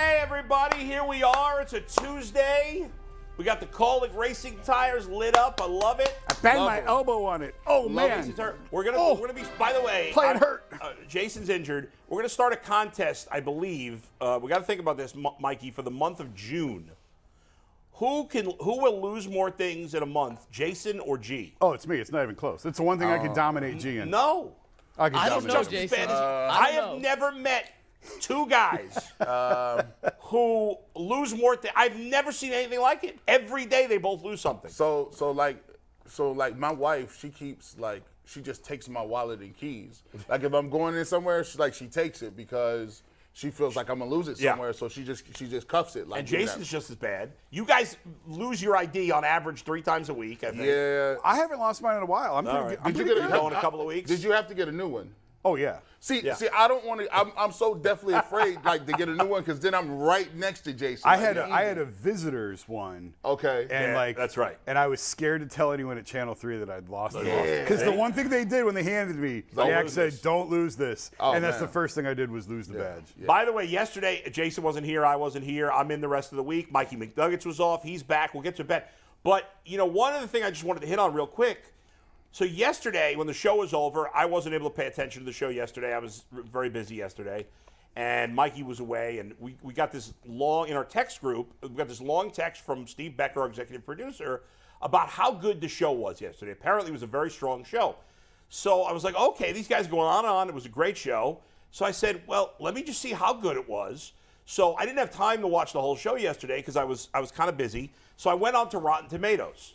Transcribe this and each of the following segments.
Hey everybody, here we are. It's a Tuesday. We got the Colic Racing tires lit up. I love it. I banged Love my it. elbow on it. Oh Love man. Racing tire. We're gonna Oh. we're gonna be. By the way, Playing I- hurt. Uh, Jason's injured. We're gonna start a contest, I believe. Uh, we got to think about this, M- Mikey, for the month of June. Who can who will lose more things in a month, Jason or G? Oh, it's me. It's not even close. It's the one thing I can dominate G in. No, I can I don't know, just Jason. as bad as you. Uh, I, I have don't know. never met two guys um, who lose more. Th- I've never seen anything like it. Every day they both lose something. So so like so like my wife, she keeps like she just takes my wallet and keys. Like if I'm going in somewhere, she like she takes it because she feels like I'm gonna lose it Yeah. somewhere. So she just she just cuffs it. Like And. Jason's just as bad. You guys lose your ID on average three times a week. I think. yeah. I haven't lost mine in a while. I'm All pretty right. good. I'm Did you get good. a Go in a couple of weeks? Did you have to get a new one? Oh yeah. See, Yeah. see, I don't want to. I'm, I'm so definitely afraid, like, to get a new one because then I'm right next to Jason. I Like, had a. I had a visitors one. Okay. And Yeah, like that's right. And I was scared to tell anyone at Channel Three that I'd lost it. Because the one thing they did when they handed me, Don't they actually said, this. "Don't lose this," Oh, and that's man. the first thing I did was lose the badge. By the way, yesterday Jason wasn't here. I wasn't here. I'm in the rest of the week. Mikey McNuggets was off. He's back. We'll get to bed. But you know, one other thing I just wanted to hit on real quick. So yesterday, when the show was over, I wasn't able to pay attention to the show yesterday. I was r- very busy yesterday, and Mikey was away. And we, we got this long in our text group. We got this long text from Steve Becker, our executive producer, about how good the show was yesterday. Apparently, it was a very strong show. So I was like, okay, these guys are going on and on. It was a great show. So I said, well, let me just see how good it was. So I didn't have time to watch the whole show yesterday because I was I was kind of busy. So I went on to Rotten Tomatoes.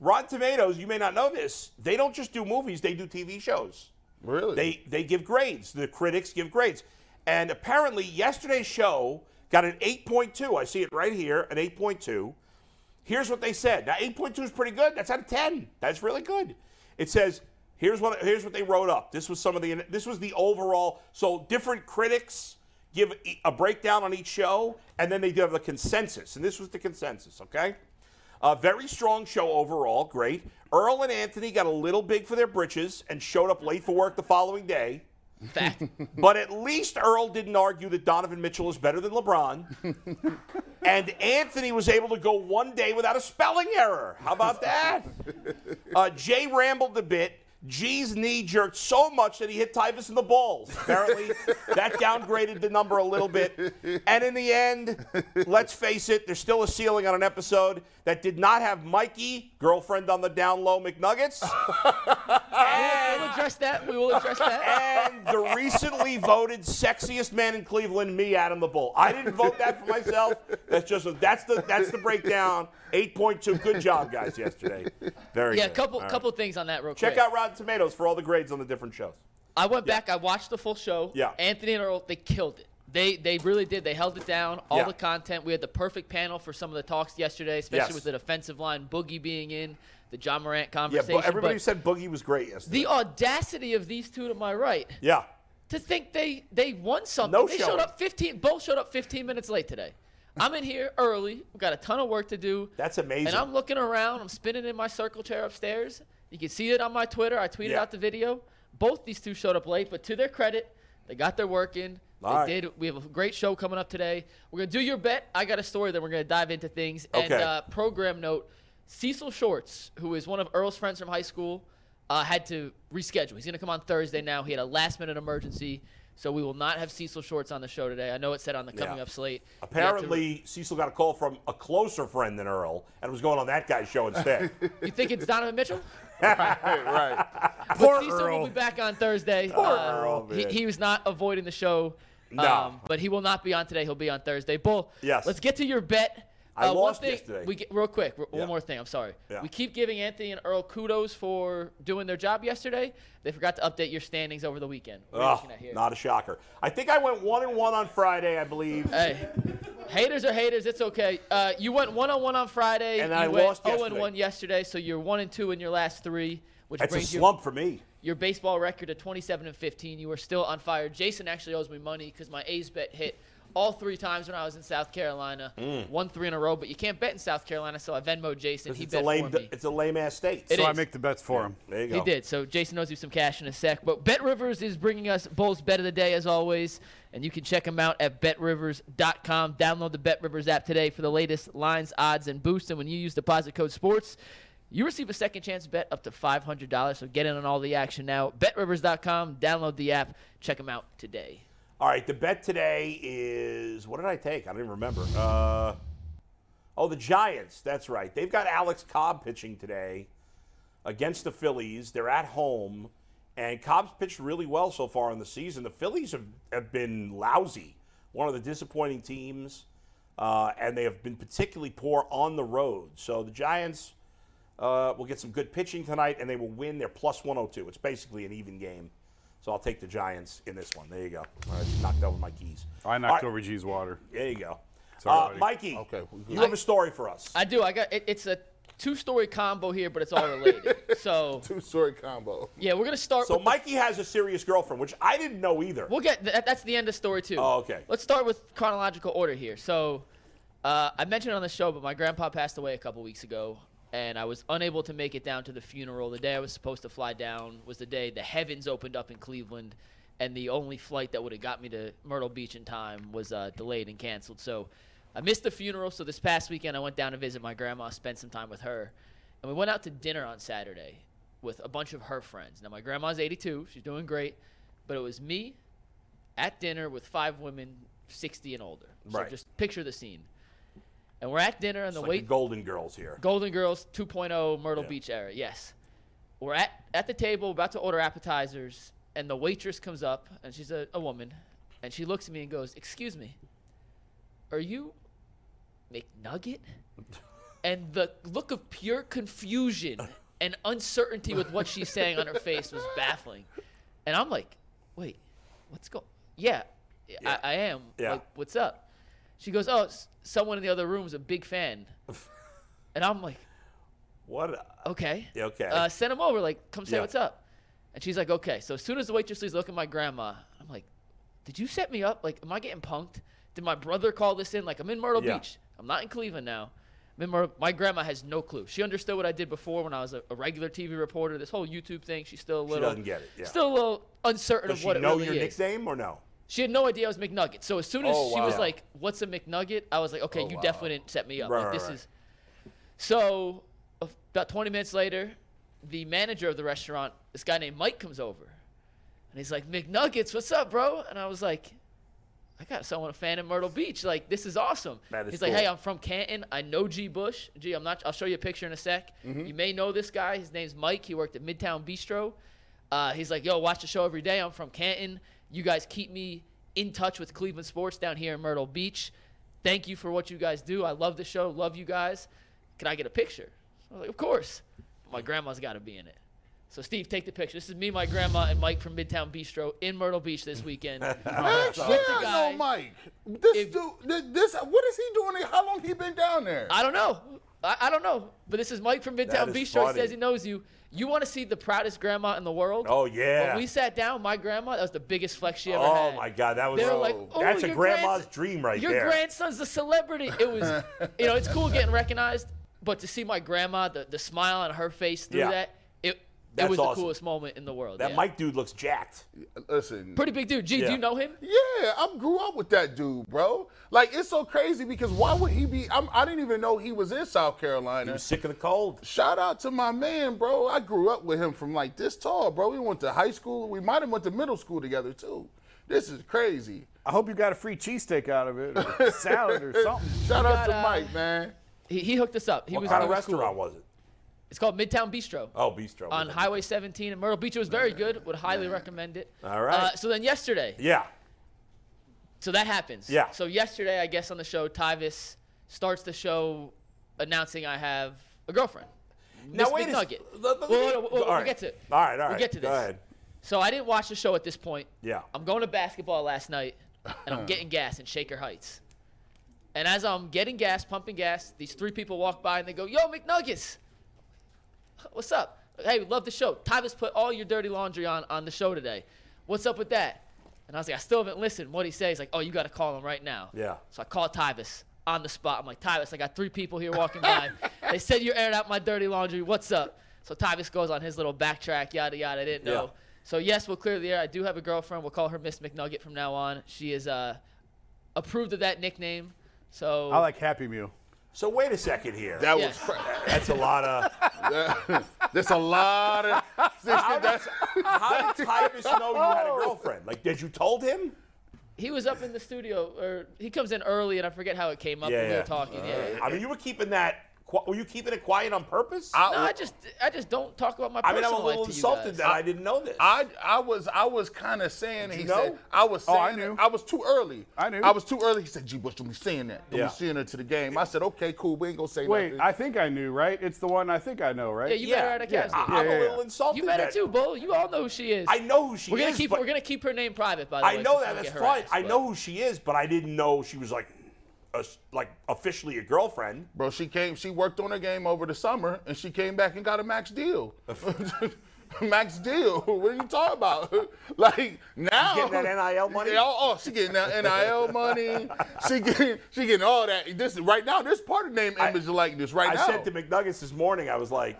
Rotten Tomatoes, you may not know this, they don't just do movies, they do TV shows. really. They they give grades. The critics give grades. And apparently yesterday's show got an 8.2. I see it right here, an 8.2. Here's what they said. Now 8.2 is pretty good. That's out of 10. That's really good. It says here's what here's what they wrote up. This was some of the this was the overall so different critics give a breakdown on each show and then they do have the consensus. And this was the consensus, okay? A very strong show overall, great. Earl and Anthony got a little big for their britches and showed up late for work the following day. Fact. But at least Earl didn't argue that Donovan Mitchell is better than LeBron. and Anthony was able to go one day without a spelling error. How about that? Uh, Jay rambled a bit. G's knee jerked so much that he hit Tyvis in the balls. Apparently, that downgraded the number a little bit. And in the end, let's face it, there's still a ceiling on an episode that did not have Mikey, girlfriend on the down low McNuggets, we'll address that. We will address that. and the recently voted sexiest man in Cleveland, me, Adam the Bull. I didn't vote that for myself. That's just that's the that's the breakdown. 8.2. Good job, guys, yesterday. Very Yeah, a good. couple All right. couple things on that real Check quick. out Rotten Tomatoes for all the grades on the different shows. I went back. I watched the full show. Yeah. Anthony and Earl, they killed it. They they really did. They held it down. All Yeah. the content. We had the perfect panel for some of the talks yesterday, especially Yes. with the defensive line, Boogie being in, the Ja Morant Yeah, conversation. but everybody but said Boogie was great yesterday. the audacity of these two to my right yeah. to think they they won something. No they showing. showed up 15. Both showed up 15 minutes late today. I'm in here early. We've got a ton of work to do. That's amazing. And I'm looking around. I'm spinning in my circle chair upstairs. You can see it on my Twitter. I tweeted Yeah. out the video. Both these two showed up late, but to their credit, they got their work in. They All right. did. We have a great show coming up today. We're gonna do your bet. I got a story. Then we're gonna dive into things. And uh, program note: Cecil Shorts, who is one of Earl's friends from high school, uh, had to reschedule. He's gonna come on Thursday now. He had a last-minute emergency, so we will not have Cecil Shorts on the show today. I know it said on the coming Yeah. up slate. Had to- Apparently, Cecil got a call from a closer friend than Earl and was going on that guy's show instead. you think it's Donovan Mitchell? Right. Poor Cecil will be back on Thursday. Poor Uh, Earl, he, he was not avoiding the show. No. um, but he will not be on today. He'll be on Thursday. Bull. Yes. Let's get to your bet. I Uh, lost one thing, yesterday. We get, real quick. r- Yeah. One more thing. I'm sorry. Yeah. We keep giving Anthony and Earl kudos for doing their job yesterday. They forgot to update your standings over the weekend. What are you Ugh, here? not a shocker. I think I went one and one on Friday, I believe. Hey, Haters are haters. It's okay. Uh, you went one on one on Friday. And I went lost 0 and one yesterday, so you're one and two in your last three, which That's a brings you slump for me. your baseball record to 27 and 15. You are still on fire. Jason actually owes me money because my A's bet hit all three times when I was in South Carolina. Mm. Won three in a row, but you can't bet in South Carolina, so I Venmo Jason. He It's a bet lame. for me. It's a lame ass state. It so I make the bets for him. There you go. He did. So Jason knows you some cash in a sec. But Bet Rivers is bringing us Bulls Bet of the Day as always. And you can check them out at betrivers.com. Download the Bet Rivers app today for the latest lines, odds, and boosts. And when you use deposit code SPORTS, you receive a second chance bet up to $500. So get in on all the action now. BetRivers.com. Download the app. Check them out today. All right, the bet today is what did I take? I don't even remember. Uh, oh, the Giants. That's right. They've got Alex Cobb pitching today against the Phillies. They're at home, and Cobb's pitched really well so far in the season. The Phillies have, have been lousy, one of the disappointing teams, uh, and they have been particularly poor on the road. So the Giants uh, will get some good pitching tonight, and they will win. They're plus 102. It's basically an even game. So I'll take the Giants in this one. There you go. I just knocked over my keys. I knocked right, over G's water. There you go. Sorry, uh. Mikey, Okay, we good. you have a story for us. I do. I got it, It's a two story combo here, but it's all related. so, Two story combo. yeah, we're going to start So with. the Mikey has a serious girlfriend, which I didn't know either. We'll get that, that's the end of story two. Oh, okay. Let's start with chronological order here. So, uh, I mentioned on the show, but my grandpa passed away a couple weeks ago, and I was unable to make it down to the funeral. The day I was supposed to fly down was the day the heavens opened up in Cleveland, and the only flight that would have got me to Myrtle Beach in time was uh, delayed and canceled. So, I missed the funeral. So this past weekend, I went down to visit my grandma, spent some time with her, and we went out to dinner on Saturday with a bunch of her friends. Now my grandma's 82; she's doing great, but it was me at dinner with five women 60 and older. So Right. just picture the scene. And we're at dinner, and the like wait the Golden Girls here. Golden Girls 2.0 Myrtle Yeah. Beach era. Yes. We're at, at the table, about to order appetizers, and the waitress comes up, and she's a, a woman, and she looks at me and goes, Excuse me, are you McNugget? and the look of pure confusion and uncertainty with what she's saying on her face was baffling. And I'm like, Wait, what's going Yeah, Yeah. I, I am. Yeah. Like, what's up? She goes, Oh, s- someone in the other room is a big fan. and I'm like, What? a- okay. Yeah, okay. Uh, send him over. Like, come say Yeah. what's up. And she's like, okay. So as soon as the waitress leaves, look at my grandma. I'm like, did you set me up? Like, am I getting punked? Did my brother call this in? Like, I'm in Myrtle Yeah. Beach. I'm not in Cleveland now. I'm in Myrtle. My grandma has no clue. She understood what I did before when I was a, a regular TV reporter. This whole YouTube thing, she's still a She little. doesn't get it, yeah. Still a little uncertain Does of she what it know really your is. nickname or no? She had no idea I was McNugget. So as soon as Oh, she was like, "What's a McNugget?" I was like, "Okay, Oh, you wow. definitely didn't set me up. Right, like this right. is." So about 20 minutes later, the manager of the restaurant, this guy named Mike, comes over, and he's like, "McNuggets, what's up, bro?" And I was like, "I got someone a fan in Myrtle Beach. Like this is awesome." Is he's like, "Hey, I'm from Canton. I know G. Bush. G, I'm not. I'll show you a picture in a sec. Mm-hmm. You may know this guy. His name's Mike. He worked at Midtown Bistro. Uh, he's like, yo, watch the show every day. I'm from Canton. You guys keep me in touch with Cleveland sports down here in Myrtle Beach. Thank you for what you guys do. I love the show. Love you guys. Can I get a picture? I was like, of course. My grandma's got to be in it. So Steve, take the picture. This is me, my grandma, and Mike from Midtown Bistro in Myrtle Beach this weekend. Heck With yeah, the I guy. know Mike. This If- dude, this, this, what is he doing? How long he been down there? I don't know. I, I don't know. But this is Mike from Midtown is Bistro. He funny. says he knows you. You want to see the proudest grandma in the world? Oh yeah. When we sat down, my grandma, that was the biggest flex she ever oh had. Oh my God, that was. They were like, oh, that's a grandma's grandson- dream right Your there. Your grandson's a celebrity. It was, you know, it's cool getting recognized, but to see my grandma, the, the smile on her face through Yeah. that, it, That's it was awesome. the coolest moment in the world. that yeah. Mike dude looks jacked. Listen, Pretty big dude. Gee, do you know him? Yeah, I grew up with that dude, bro. Like it's so crazy because why would he be? I'm, I didn't even know he was in South Carolina. He Carolina. was sick of the cold. Shout out to my man, bro. I grew up with him from like this tall, bro. We went to high school. We might have went to middle school together too. This is crazy. I hope you got a free cheesesteak out of it, or salad, or something. Shout We out to uh, Mike, man. He, he hooked us up. He What was kind it of was cool. restaurant was it? It's called Midtown Bistro. Oh, Bistro. on Highway 17 in Myrtle Beach. It was very good. Would highly recommend it. All right. Uh, so then yesterday, Yeah. so that happens. Yeah. So yesterday, I guess on the show, Tyvis starts the show announcing I have a girlfriend. Now Miss wait a McNugget. s- let- let- Well, we'll- we'll- all right. get to it. All right, all right. We'll get to Go this. ahead. So I didn't watch the show at this point. Yeah. I'm going to basketball last night, and I'm getting gas in Shaker Heights. And as I'm getting gas, pumping gas, these three people walk by and they go, "Yo, McNuggets, what's up? Hey, we love the show. Tyvis put all your dirty laundry on on the show today. What's up with that?" And I was like, "I still haven't listened." What he says, like, "Oh, you got to call him right now." Yeah. So I called Tyvis on the spot. I'm like, Tyvis, I got three people here walking by. they said you aired out my dirty laundry. What's up? So Tyvis goes on his little backtrack, yada yada. I didn't know. Yeah. So yes, we'll clear the air. I do have a girlfriend. We'll call her Miss McNugget from now on. She is uh, approved of that nickname. So I like Happy Meal. So wait a second here. That Yeah. was cra- That's a lot of. There's a lot of. How did, that's- how did Tyvis know you had a girlfriend? Like, did you told him? he was up in the studio, or he comes in early, and I forget how it came up Yeah, when we yeah. were talking. yeah. I mean, you were keeping that. Qu- Were you keeping it quiet on purpose? I- No, I just, I just don't talk about my I mean, I'm a little life to you insulted that I didn't know this. I I was I was kind of saying he you said know? I was Oh, saying I it- knew. I was too early. I knew. I was too early. He said, "G. Bush, don't be saying that. Don't Yeah. be saying it to the game." I said, "Okay, cool. We ain't gonna say Wait, nothing." I think I knew, right? It's the one I think I know, right? Yeah, you yeah, met her at a yeah, I- game. I'm Yeah, a little yeah. insulted. You better that- too, Bull. You all know who she is. I know who she we're gonna is. keep we're gonna keep her name private, by the way. I know that. That's fine. I know who she is, but I didn't know she was like, a, like officially a girlfriend. Bro, she came. She worked on her game over the summer, and she came back and got a max deal. max deal. What are you talking about? like now, she Getting that NIL money? Yeah, oh, oh, she getting that NIL money. She getting, she getting all that. This right now. This part of name, image, like this right I now. said to McNuggets this morning, I was like,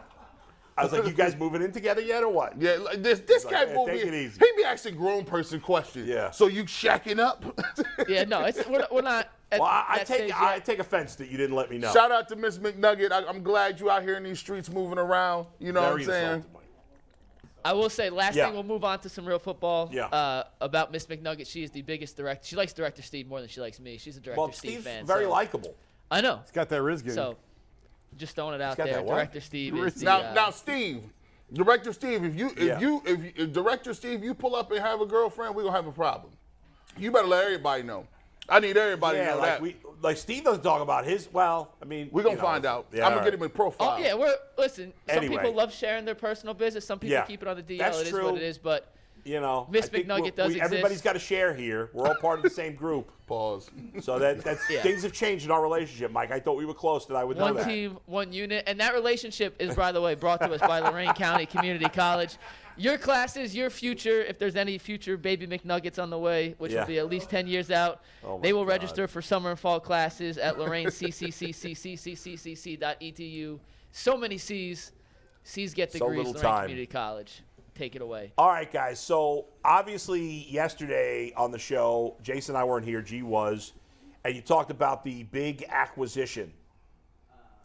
I was like, you guys moving in together yet or what? Yeah, like this this like, guy "Yeah, will take be. easy." He be asking grown person questions. Yeah. So you shacking up? Yeah, no, it's we're, we're not. At Well, I, I take stage I yet. take offense that you didn't let me know. Shout out to Miss McNugget. I, I'm glad you out here in these streets moving around. You know Very what I'm saying? insulted, I will say, last Yeah. thing, we'll move on to some real football. Yeah. Uh, about Miss McNugget, she is the biggest director. She likes Director Steve more than she likes me. She's a Director Well, Steve Steve's fan. very so- likable. I know. It's got that Riz game. So, just throwing it out got there. that? Director Steve is the, Now, uh, now, Steve, Director Steve, if you if Yeah. you if, if Director Steve, you pull up and have a girlfriend, we gonna have a problem. You better let everybody know. I need everybody Yeah, to know like that. we like Steve doesn't talk about his. Well, I mean, We're gonna you know, find out. Yeah, I'm gonna get him a profile. Oh yeah, we're listen. Some Anyway. people love sharing their personal business. Some people Yeah. keep it on the DL. That's It is true. what it is. But You know, Miss I think McNugget does we- Everybody's exist. got to share here. We're all part of the same group, Pause. so that that's Yeah. things have changed in our relationship, Mike. I thought we were close, that I would know one team, one unit, and that relationship is, by the way, brought to us by Lorain County Community College. Your classes, your future. If there's any future baby McNuggets on the way, which Yeah. will be at least 10 years out, Oh they will God. register for summer and fall classes at Lorain CCCCCCCC.edu. So many C's. C's get degrees, So little Lorain time. Community College. Take it away. All right, guys. So obviously, yesterday on the show, Jason and I weren't here. G was, and you talked about the big acquisition.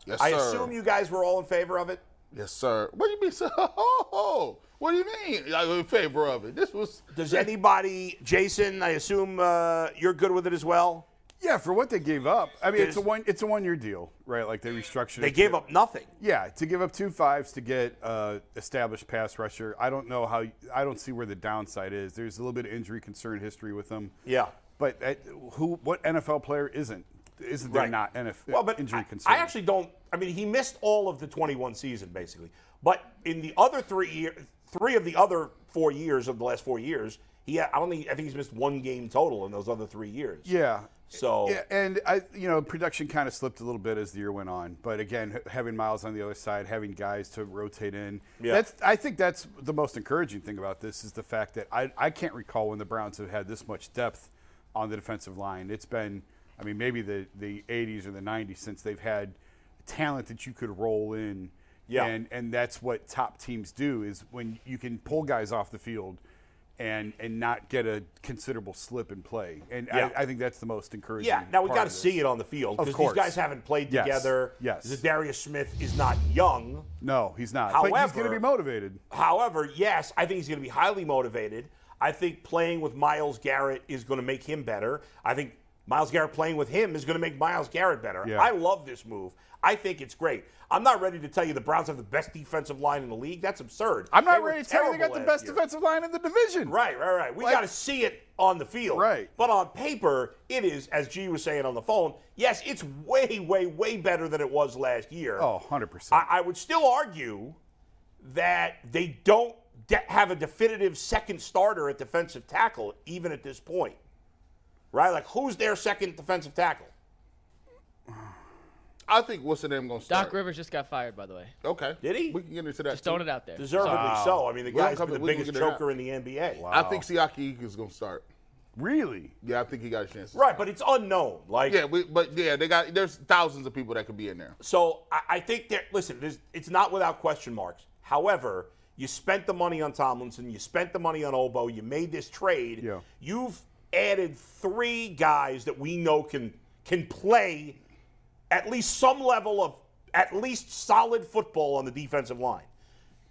Yes, I sir. assume you guys were all in favor of it. Yes, sir. What do you mean, sir? Oh, what do you mean? I'm in favor of it. This was. Does anybody, Jason? I assume uh, you're good with it as well. yeah, for what they gave up. I mean, it's a one it's a one year deal, right? Like they restructured. They it gave to- up nothing. Yeah, to give up two fives to get uh, established pass rusher. I don't know how. I don't see where the downside is. There's a little bit of injury concern history with them. Yeah. But uh, who? What NFL player isn't? Isn't there Right. not NFL Well, but injury I, concern? I actually don't. I mean, he missed all of the 21 season basically, but in the other three year, three of the other four years of the last four years, he I don't think I think he's missed one game total in those other three years. Yeah. So Yeah, and I, you know, production kind of slipped a little bit as the year went on. But again, having Myles on the other side, having guys to rotate in, Yeah. that's. I think that's the most encouraging thing about this is the fact that I, I can't recall when the Browns have had this much depth on the defensive line. It's been, I mean, maybe the the 80s or the 90s since they've had talent that you could roll in. Yeah. And and that's what top teams do is when you can pull guys off the field. And, and not get a considerable slip in play, and Yeah. I, I think that's the most encouraging. Yeah, now we part got to see it on the field Of because these guys haven't played Yes, together. yes. Za'Darius Smith is not young. No, he's not. but he's going However- to be motivated. However, yes, I think he's going to be highly motivated. I think playing with Myles Garrett is going to make him better. I think Myles Garrett playing with him is going to make Myles Garrett better. Yeah. I love this move. I think it's great. I'm not ready to tell you the Browns have the best defensive line in the league. That's absurd. I'm not ready to tell you they got the best year. defensive line in the division. Right, right, right. We Like- got to see it on the field. Right. But on paper, it is, as G was saying on the phone, yes, it's way, way, way better than it was last year. Oh, 100%. I, I would still argue that they don't de- have a definitive second starter at defensive tackle, even at this point. Right? Like, who's their second defensive tackle? I think what's the name gonna start? Doc Rivers just got fired, by the way. Okay. Did he? We can get into that. Just too. throwing it out there. Deservedly Wow. so. I mean, the We don't guy's come been the biggest get it out. choker in the NBA. Wow. I think Siaki is gonna start. Really? Yeah, I think he got a chance. To Right, start. but it's unknown. Like, yeah, we, but yeah, they got. There's thousands of people that could be in there. So I, I think that listen, there's, it's not without question marks. However, you spent the money on Tomlinson, you spent the money on Obo, you made this trade. Yeah. You've added three guys that we know can can play at least some level of at least solid football on the defensive line,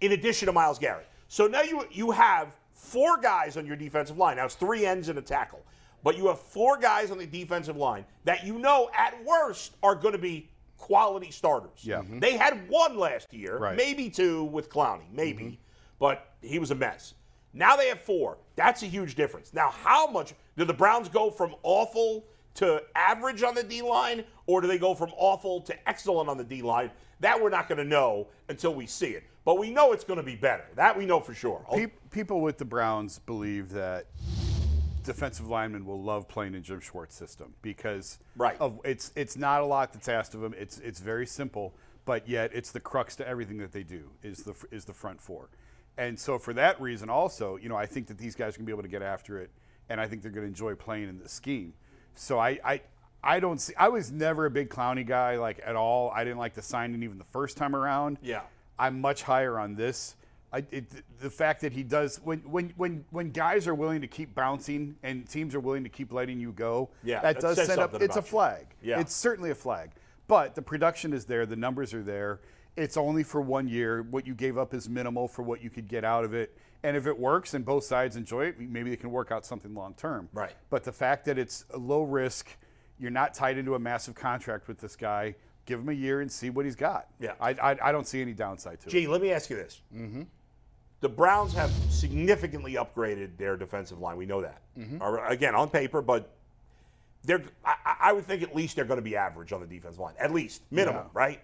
in addition to Myles Garrett. So now you you have four guys on your defensive line. Now it's three ends and a tackle, but you have four guys on the defensive line that you know at worst are going to be quality starters. Yeah. Mhm. They had one last year, Right. maybe two with Clowney, maybe, but he was a mess. Now they have four. That's a huge difference. Now, how much do the Browns go from awful to average on the D line, or do they go from awful to excellent on the D line? That we're not going to know until we see it. But we know it's going to be better. That we know for sure. Pe- people with the Browns believe that defensive linemen will love playing in Jim Schwartz system because Right. of it's it's not a lot that's asked of them. It's it's very simple, but yet it's the crux to everything that they do is the is the front four. And so for that reason also, you know, I think that these guys are going to be able to get after it and I think they're going to enjoy playing in the scheme. So I I I don't see I was never a big Clowney guy like at all. I didn't like the signing even the first time around. Yeah. I'm much higher on this. I, it, the fact that he does when when when when guys are willing to keep bouncing and teams are willing to keep letting you go, Yeah, that that does set up. It's a about you. flag. Yeah. it's certainly a flag. But the production is there, the numbers are there. It's only for one year. What you gave up is minimal for what you could get out of it. And if it works and both sides enjoy it, maybe they can work out something long term. Right. But the fact that it's a low risk, you're not tied into a massive contract with this guy. Give him a year and see what he's got. Yeah. I, I, I don't see any downside to it. Gee, let me ask you this. Mm-hmm. The Browns have significantly upgraded their defensive line. We know that. Or, again, on paper, but they're. I, I- I would think at least they're going to be average on the defensive line, at least minimum, Yeah. right?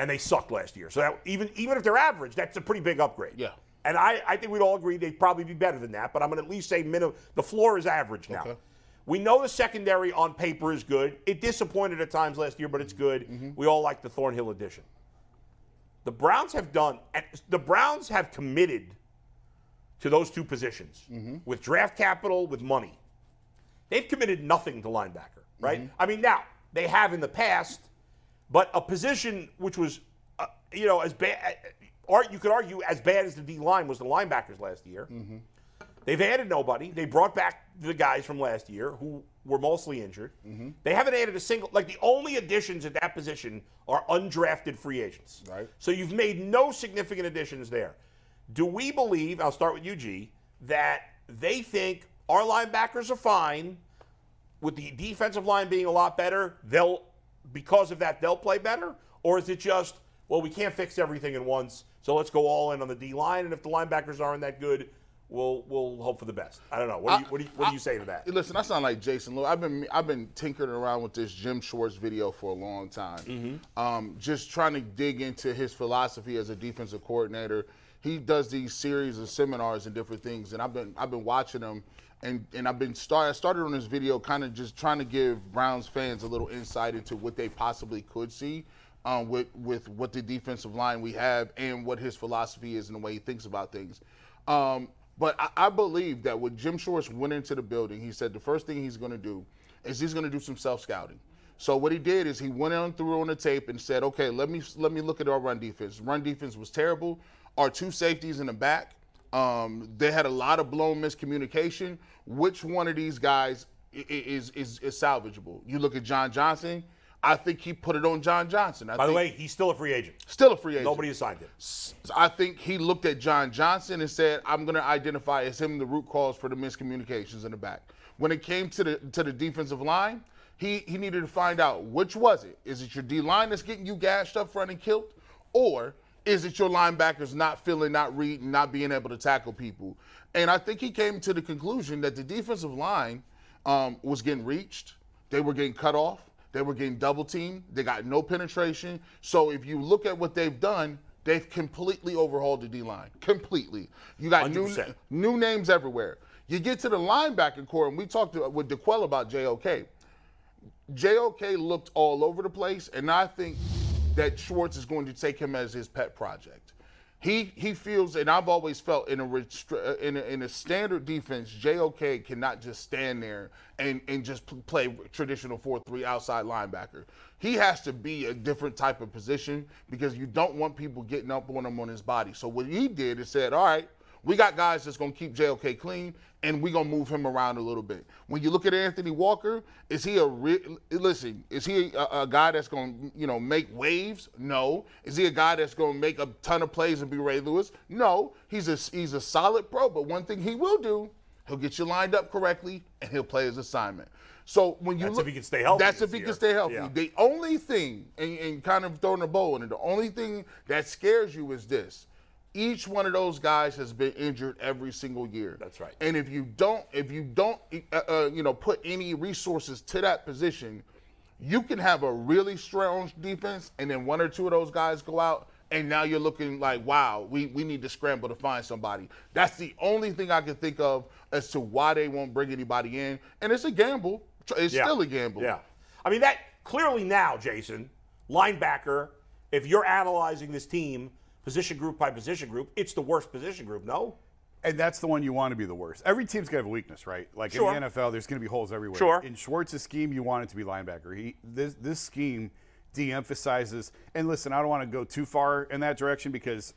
And they sucked last year. So that, even even if they're average, that's a pretty big upgrade. Yeah. And I, I think we'd all agree they'd probably be better than that. But I'm going to at least say minimum. The floor is average now. Okay. We know the secondary on paper is good. It disappointed at times last year, but it's good. Mm-hmm. We all like the Thornhill addition. The Browns have done, the Browns have committed to those two positions mm-hmm. with draft capital, with money. They've committed nothing to linebacker, right? Mm-hmm. I mean, now they have in the past, but a position which was, uh, you know, as bad, or uh, you could argue as bad as the D line was the linebackers last year. Mm-hmm. They've added nobody. They brought back the guys from last year who were mostly injured. Mm-hmm. They haven't added a single, like the only additions at that position are undrafted free agents. Right. So you've made no significant additions there. Do we believe, I'll start with you, G, that they think our linebackers are fine with the defensive line being a lot better, they'll because of that they'll play better? Or is it just, well, we can't fix everything at once, so let's go all in on the D line, and if the linebackers aren't that good, we'll we'll hope for the best. I don't know. What do you what do you, what do you say to that? Listen, I sound like Jason Lewis. I've been I've been tinkering around with this Jim Schwartz video for a long time. Um, just trying to dig into his philosophy as a defensive coordinator. He does these series of seminars and different things, and I've been I've been watching them, and and I've been start I started on this video kind of just trying to give Browns fans a little insight into what they possibly could see. Um, with with what the defensive line we have and what his philosophy is and the way he thinks about things. Um, but I, I believe that when Jim Schwartz went into the building, he said the first thing he's going to do is he's going to do some self scouting. So what he did is he went on through on the tape and said, okay, let me let me look at our run defense. Run defense was terrible. Our two safeties in the back, um, they had a lot of blown miscommunication. Which one of these guys is is is salvageable? You look at John Johnson. I think he put it on John Johnson. I By the way, he's still a free agent. still a free agent. Nobody has signed him. I think he looked at John Johnson and said, "I'm going to identify as him the root cause for the miscommunications in the back." When it came to the to the defensive line, he he needed to find out which was it. Is it your D line that's getting you gashed up front and killed, or is it your linebackers not feeling, not reading, not being able to tackle people? And I think he came to the conclusion that the defensive line um, was getting reached. They were getting cut off. They were getting double teamed. They got no penetration. So if you look at what they've done, they've completely overhauled the D line. Completely. You got new 100%. new names everywhere. You get to the linebacker core, and we talked to, with DeQuell about JOK. JOK looked all over the place, and I think that Schwartz is going to take him as his pet project. He he feels, and I've always felt in a, restri- uh, in a in a standard defense, JOK cannot just stand there and and just pl- play traditional four three outside linebacker. He has to be a different type of position because you don't want people getting up on him on his body. So what he did is said, all right. We got guys that's going to keep JOK clean, and we're going to move him around a little bit. When you look at Anthony Walker, is he a re- listen? Is he a, a guy that's going to you know make waves? No. Is he a guy that's going to make a ton of plays and be Ray Lewis? No. He's a he's a solid pro, but one thing he will do, he'll get you lined up correctly, and he'll play his assignment. So when you That's look, if he can stay healthy That's if he year. can stay healthy. Yeah. The only thing, and, and kind of throwing a bow in it, the only thing that scares you is this. Each one of those guys has been injured every single year. That's right. And if you don't, if you don't, uh, uh, you know, put any resources to that position, you can have a really strong defense, and then one or two of those guys go out, and now you're looking like, wow, we, we need to scramble to find somebody. That's the only thing I can think of as to why they won't bring anybody in, and it's a gamble. It's Yeah. still a gamble. Yeah. I mean, that clearly now, Jason, linebacker, if you're analyzing this team position group by position group, it's the worst position group, no? And that's the one you want to be the worst. Every team's gonna have a weakness, right? Like Sure. in the NFL, there's gonna be holes everywhere. Sure. In Schwartz's scheme, you want it to be linebacker. He this this scheme de-emphasizes. And listen, I don't want to go too far in that direction because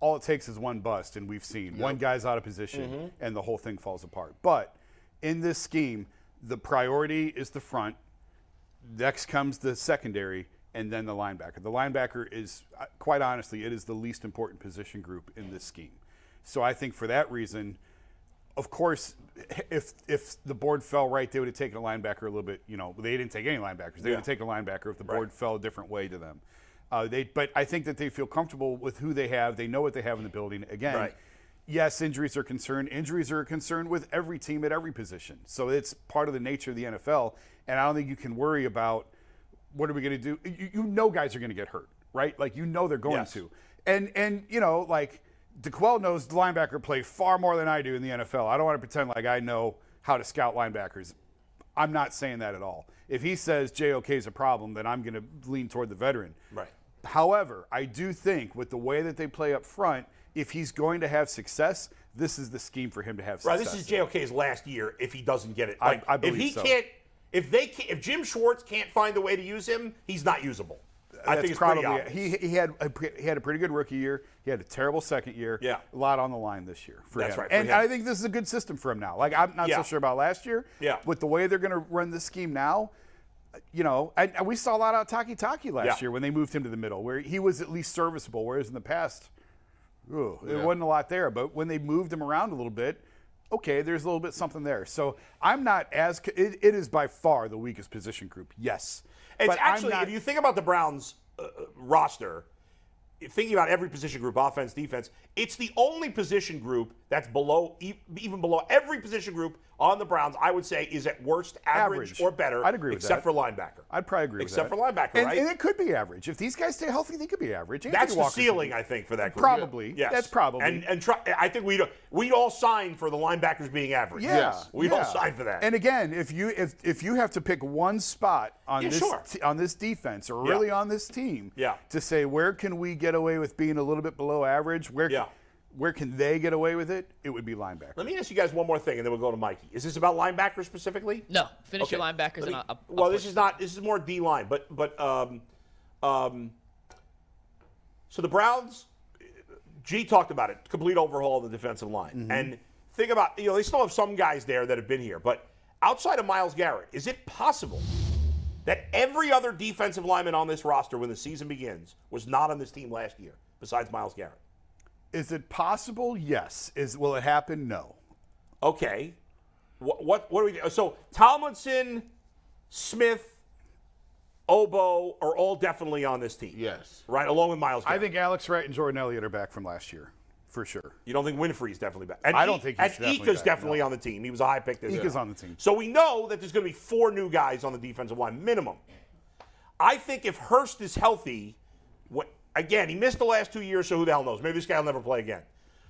all it takes is one bust, and we've seen one guy's out of position, Mm-hmm. and the whole thing falls apart. But in this scheme, the priority is the front. Next comes the secondary, and then the linebacker. The linebacker is, uh, quite honestly, it is the least important position group in this scheme. So I think for that reason, of course, if if the board fell right, they would have taken a linebacker a little bit. You know, they didn't take any linebackers. They Yeah. would have taken a linebacker if the board Right. fell a different way to them. Uh, they, but I think that they feel comfortable with who they have. They know what they have in the building. Again, Right. yes, injuries are concerned. Injuries are a concern with every team at every position. So it's part of the nature of the NFL. And I don't think you can worry about what are we going to do. You, you know, guys are going to get hurt, right? Like you know they're going Yes. to. And and you know, like DeQuell knows the linebacker play far more than I do in the NFL. I don't want to pretend like I know how to scout linebackers. I'm not saying that at all. If he says JOK is a problem, then I'm going to lean toward the veteran. Right. However, I do think with the way that they play up front, if he's going to have success, this is the scheme for him to have success. Right. This is JOK's last year if he doesn't get it. I- Like, I if believe he so. can't, if they can't, if Jim Schwartz can't find a way to use him, he's not usable. I That's think it's probably he he had a, he had a pretty good rookie year. He had a terrible second year. Yeah. a lot on the line this year for That's him. right, and him. I think this is a good system for him now. Like I'm not Yeah. so sure about last year. Yeah. with the way they're going to run this scheme now, you know, and, and we saw a lot out of Takitaki last Yeah. year when they moved him to the middle, where he was at least serviceable. Whereas in the past, ooh, there wasn't a lot there. But when they moved him around a little bit. Okay, there's a little bit something there. So I'm not as. It, it is by far the weakest position group. Yes, It's but actually, not- if you think about the Browns uh, uh, roster, thinking about every position group, offense, defense, it's the only position group that's below, even below every position group on the Browns. I would say is at worst average, Average. or better. I'd agree with except that. for linebacker. I'd probably agree with that. except for linebacker, and, right? And it could be average. If these guys stay healthy, they could be average. Anthony That's the Walker could ceiling. I think, for that group. Probably. Yes. That's probably. And and try, I think we'd, we'd all signed for the linebackers being average. Yeah, Yes. We all yeah. signed for that. And again, if you if if you have to pick one spot on Yeah, this sure. t- on this defense or Yeah. really on this team, Yeah. to say where can we get away with being a little bit below average, where Yeah. Where can they get away with it? It would be linebacker. Let me ask you guys one more thing, and then we'll go to Mikey. Is this about linebackers specifically? No, finish your linebackers Let and me- I'll, I'll well, this is not. This is more D line, but but um, um, so the Browns. G talked about it. Complete overhaul of the defensive line, Mm-hmm. and think about you know they still have some guys there that have been here, but outside of Myles Garrett, is it possible that every other defensive lineman on this roster when the season begins was not on this team last year besides Myles Garrett? Is it possible? Yes. Is will it happen? No. Okay. What what what do we do? So Tomlinson, Smith, Obo are all definitely on this team. Yes. Right, along with Myles. I think Alex Wright and Jordan Elliott are back from last year, for sure. you don't think Winfrey's definitely back. And I don't E- think he's and definitely Ika's back, definitely no. on the team. He was a high pick this year. On the team. So we know that there's going to be four new guys on the defensive line minimum. I think if Hurst is healthy, what, again, he missed the last two years, so who the hell knows? Maybe this guy will never play again.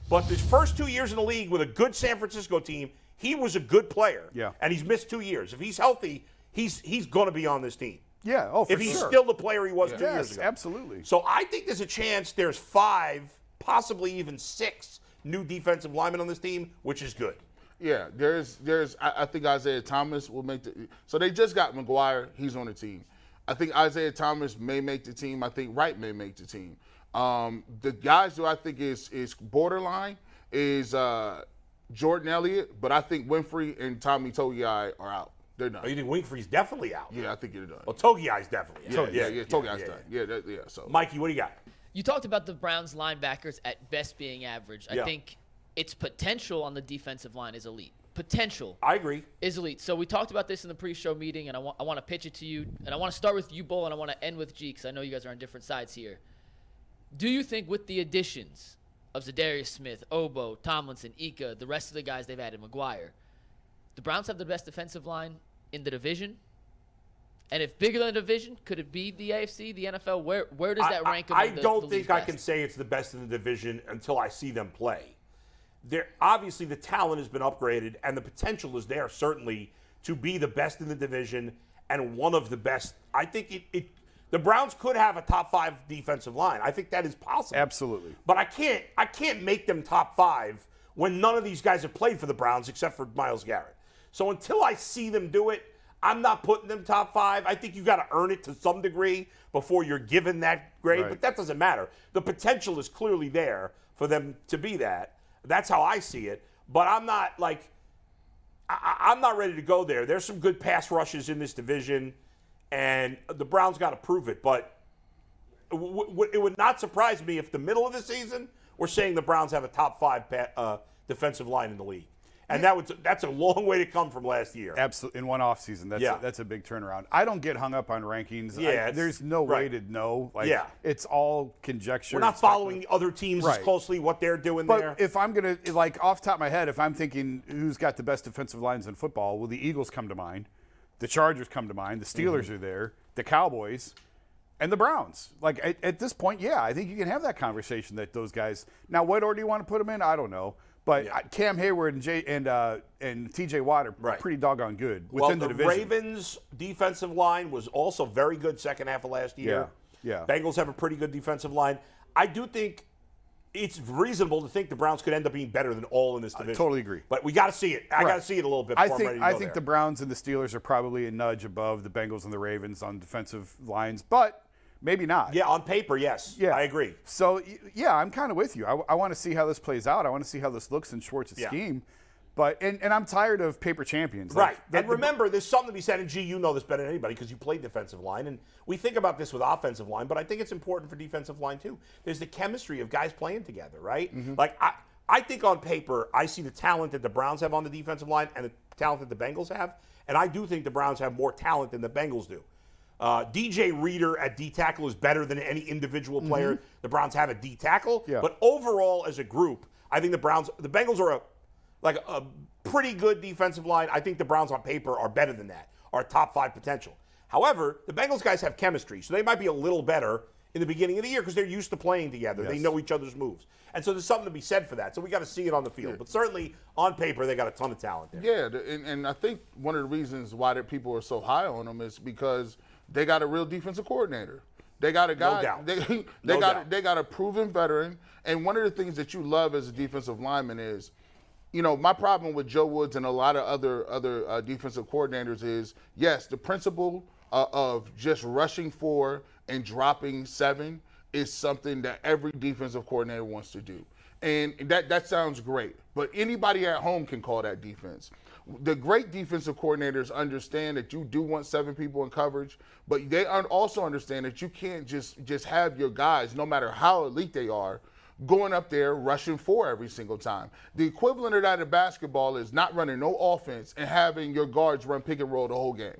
But his first two years in the league with a good San Francisco team, he was a good player. Yeah. And he's missed two years. If he's healthy, he's he's going to be on this team. Yeah. Oh, for if he's sure. still the player he was two years yes, ago. absolutely. So I think there's a chance there's five, possibly even six new defensive linemen on this team, which is good. Yeah, there's there's I, I think Isaiah Thomas will make the so they just got McGuire, he's on the team. I think Isaiah Thomas may make the team. I think Wright may make the team. Um, the guys who I think is is borderline is uh, Jordan Elliott, but I think Winfrey and Tommy Togiai are out. They're not. Oh, you think Winfrey's definitely out? yeah, I think you're done. Well, Togiai's definitely out. yeah, yeah, yeah, Togiai's yeah, done. Yeah, that, yeah. So Mikey, what do you got? You talked about the Browns linebackers at best being average. I Yeah. think its potential on the defensive line is elite. Potential I agree. is elite. So we talked about this in the pre-show meeting, and I want I want to pitch it to you, and I want to start with you, Bull, and I want to end with G, because I know you guys are on different sides here. Do you think with the additions of Za'Darius Smith, Obo, Tomlinson, Ika, the rest of the guys they've added, McGuire, the Browns have the best defensive line in the division? And if bigger than the division, could it be the AFC, the NFL? Where where does that I- rank? I, I among the- don't the think I best? can say it's the best in the division until I see them play. There, obviously, the talent has been upgraded, and the potential is there certainly to be the best in the division and one of the best. I think it, it the Browns could have a top five defensive line. I think that is possible. Absolutely. But I can't I can't make them top five when none of these guys have played for the Browns except for Myles Garrett. So until I see them do it, I'm not putting them top five. I think you got to earn it to some degree before you're given that grade. Right. But that doesn't matter. The potential is clearly there for them to be that. That's how I see it. But I'm not like I, I'm not ready to go there. There's some good pass rushes in this division, and the Browns got to prove it. But w- w- it would not surprise me if the middle of the season we're saying the Browns have a top five pa- uh, defensive line in the league, and that would that's a long way to come from last year. Absolutely. In one offseason, that's Yeah. a, that's a big turnaround. I don't get hung up on rankings. Yeah, it's- there's no way right. to know. Like, Yeah. it's all conjecture. We're not following other teams as closely what they're doing But there. if I'm gonna like off the top of my head, if I'm thinking who's got the best defensive lines in football, well, the Eagles come to mind, the Chargers come to mind, the Steelers Mm-hmm. are there, the Cowboys, and the Browns. Like at, at this point, yeah, I think you can have that conversation that those guys. Now, what order do you want to put them in? I don't know. But Yeah. Cam Heyward and J and uh, and T.J. Watt are Right. pretty doggone good well, the, the, division. Ravens' defensive line was also very good second half of last year. Yeah, yeah. Bengals have a pretty good defensive line. I do think it's reasonable to think the Browns could end up being better than all in this division. I totally agree. But we got to see it. I got to see it a little bit I before I'm think ready to I think there. the Browns and the Steelers are probably a nudge above the Bengals and the Ravens on defensive lines, but maybe not. Yeah, on paper, yes. Yeah, I agree. So yeah, I'm kind of with you. I, I want to see how this plays out. I want to see how this looks in Schwartz's Yeah. scheme. But and, and I'm tired of paper champions. Right. Like, the- and remember, there's something to be said, and G, you know this better than anybody because you played defensive line. And we think about this with offensive line, but I think it's important for defensive line too. There's the chemistry of guys playing together, right? Mm-hmm. Like, I, I think on paper, I see the talent that the Browns have on the defensive line and the talent that the Bengals have. And I do think the Browns have more talent than the Bengals do. Uh, DJ Reader at D tackle is better than any individual player the Browns have at D tackle. Mm-hmm. Yeah. But overall, as a group, I think the Browns, the Bengals are a like a pretty good defensive line. I think the Browns on paper are better than that, are top five potential. However, the Bengals guys have chemistry, so they might be a little better in the beginning of the year because they're used to playing together. They know each other's moves. And so there's something to be said for that. So we got to see it on the field. But certainly on paper, they got a ton of talent there. Yeah, and, and I think one of the reasons why people are so high on them is because they got a real defensive coordinator. They got a guy. doubt. They, they No got doubt. they got a proven veteran. And one of the things that you love as a defensive lineman is, you know, my problem with Joe Woods and a lot of other other uh, defensive coordinators is yes, the principle uh, of just rushing four and dropping seven is something that every defensive coordinator wants to do. And that that sounds great, but anybody at home can call that defense. The great defensive coordinators understand that you do want seven people in coverage, but they also understand that you can't just just have your guys, no matter how elite they are, going up there rushing four every single time. The equivalent of that in basketball is not running no offense and having your guards run pick and roll the whole game.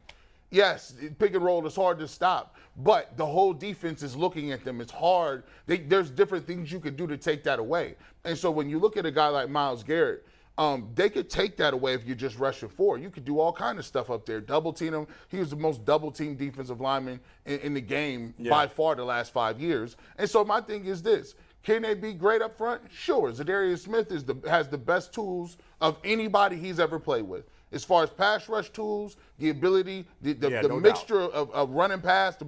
Yes, pick and roll is hard to stop, but the whole defense is looking at them. It's hard. They, there's different things you could do to take that away. And so when you look at a guy like Miles Garrett, um, they could take that away if you just rush it forward. You could do all kind of stuff up there. Double team him. He was the most double team defensive lineman in, in the game by far the last five years. And so my thing is this: Can they be great up front? Sure. Za'Darius Smith is the has the best tools of anybody he's ever played with. As far as pass rush tools, the ability, the, the, Yeah, the no mixture of, of running past, the,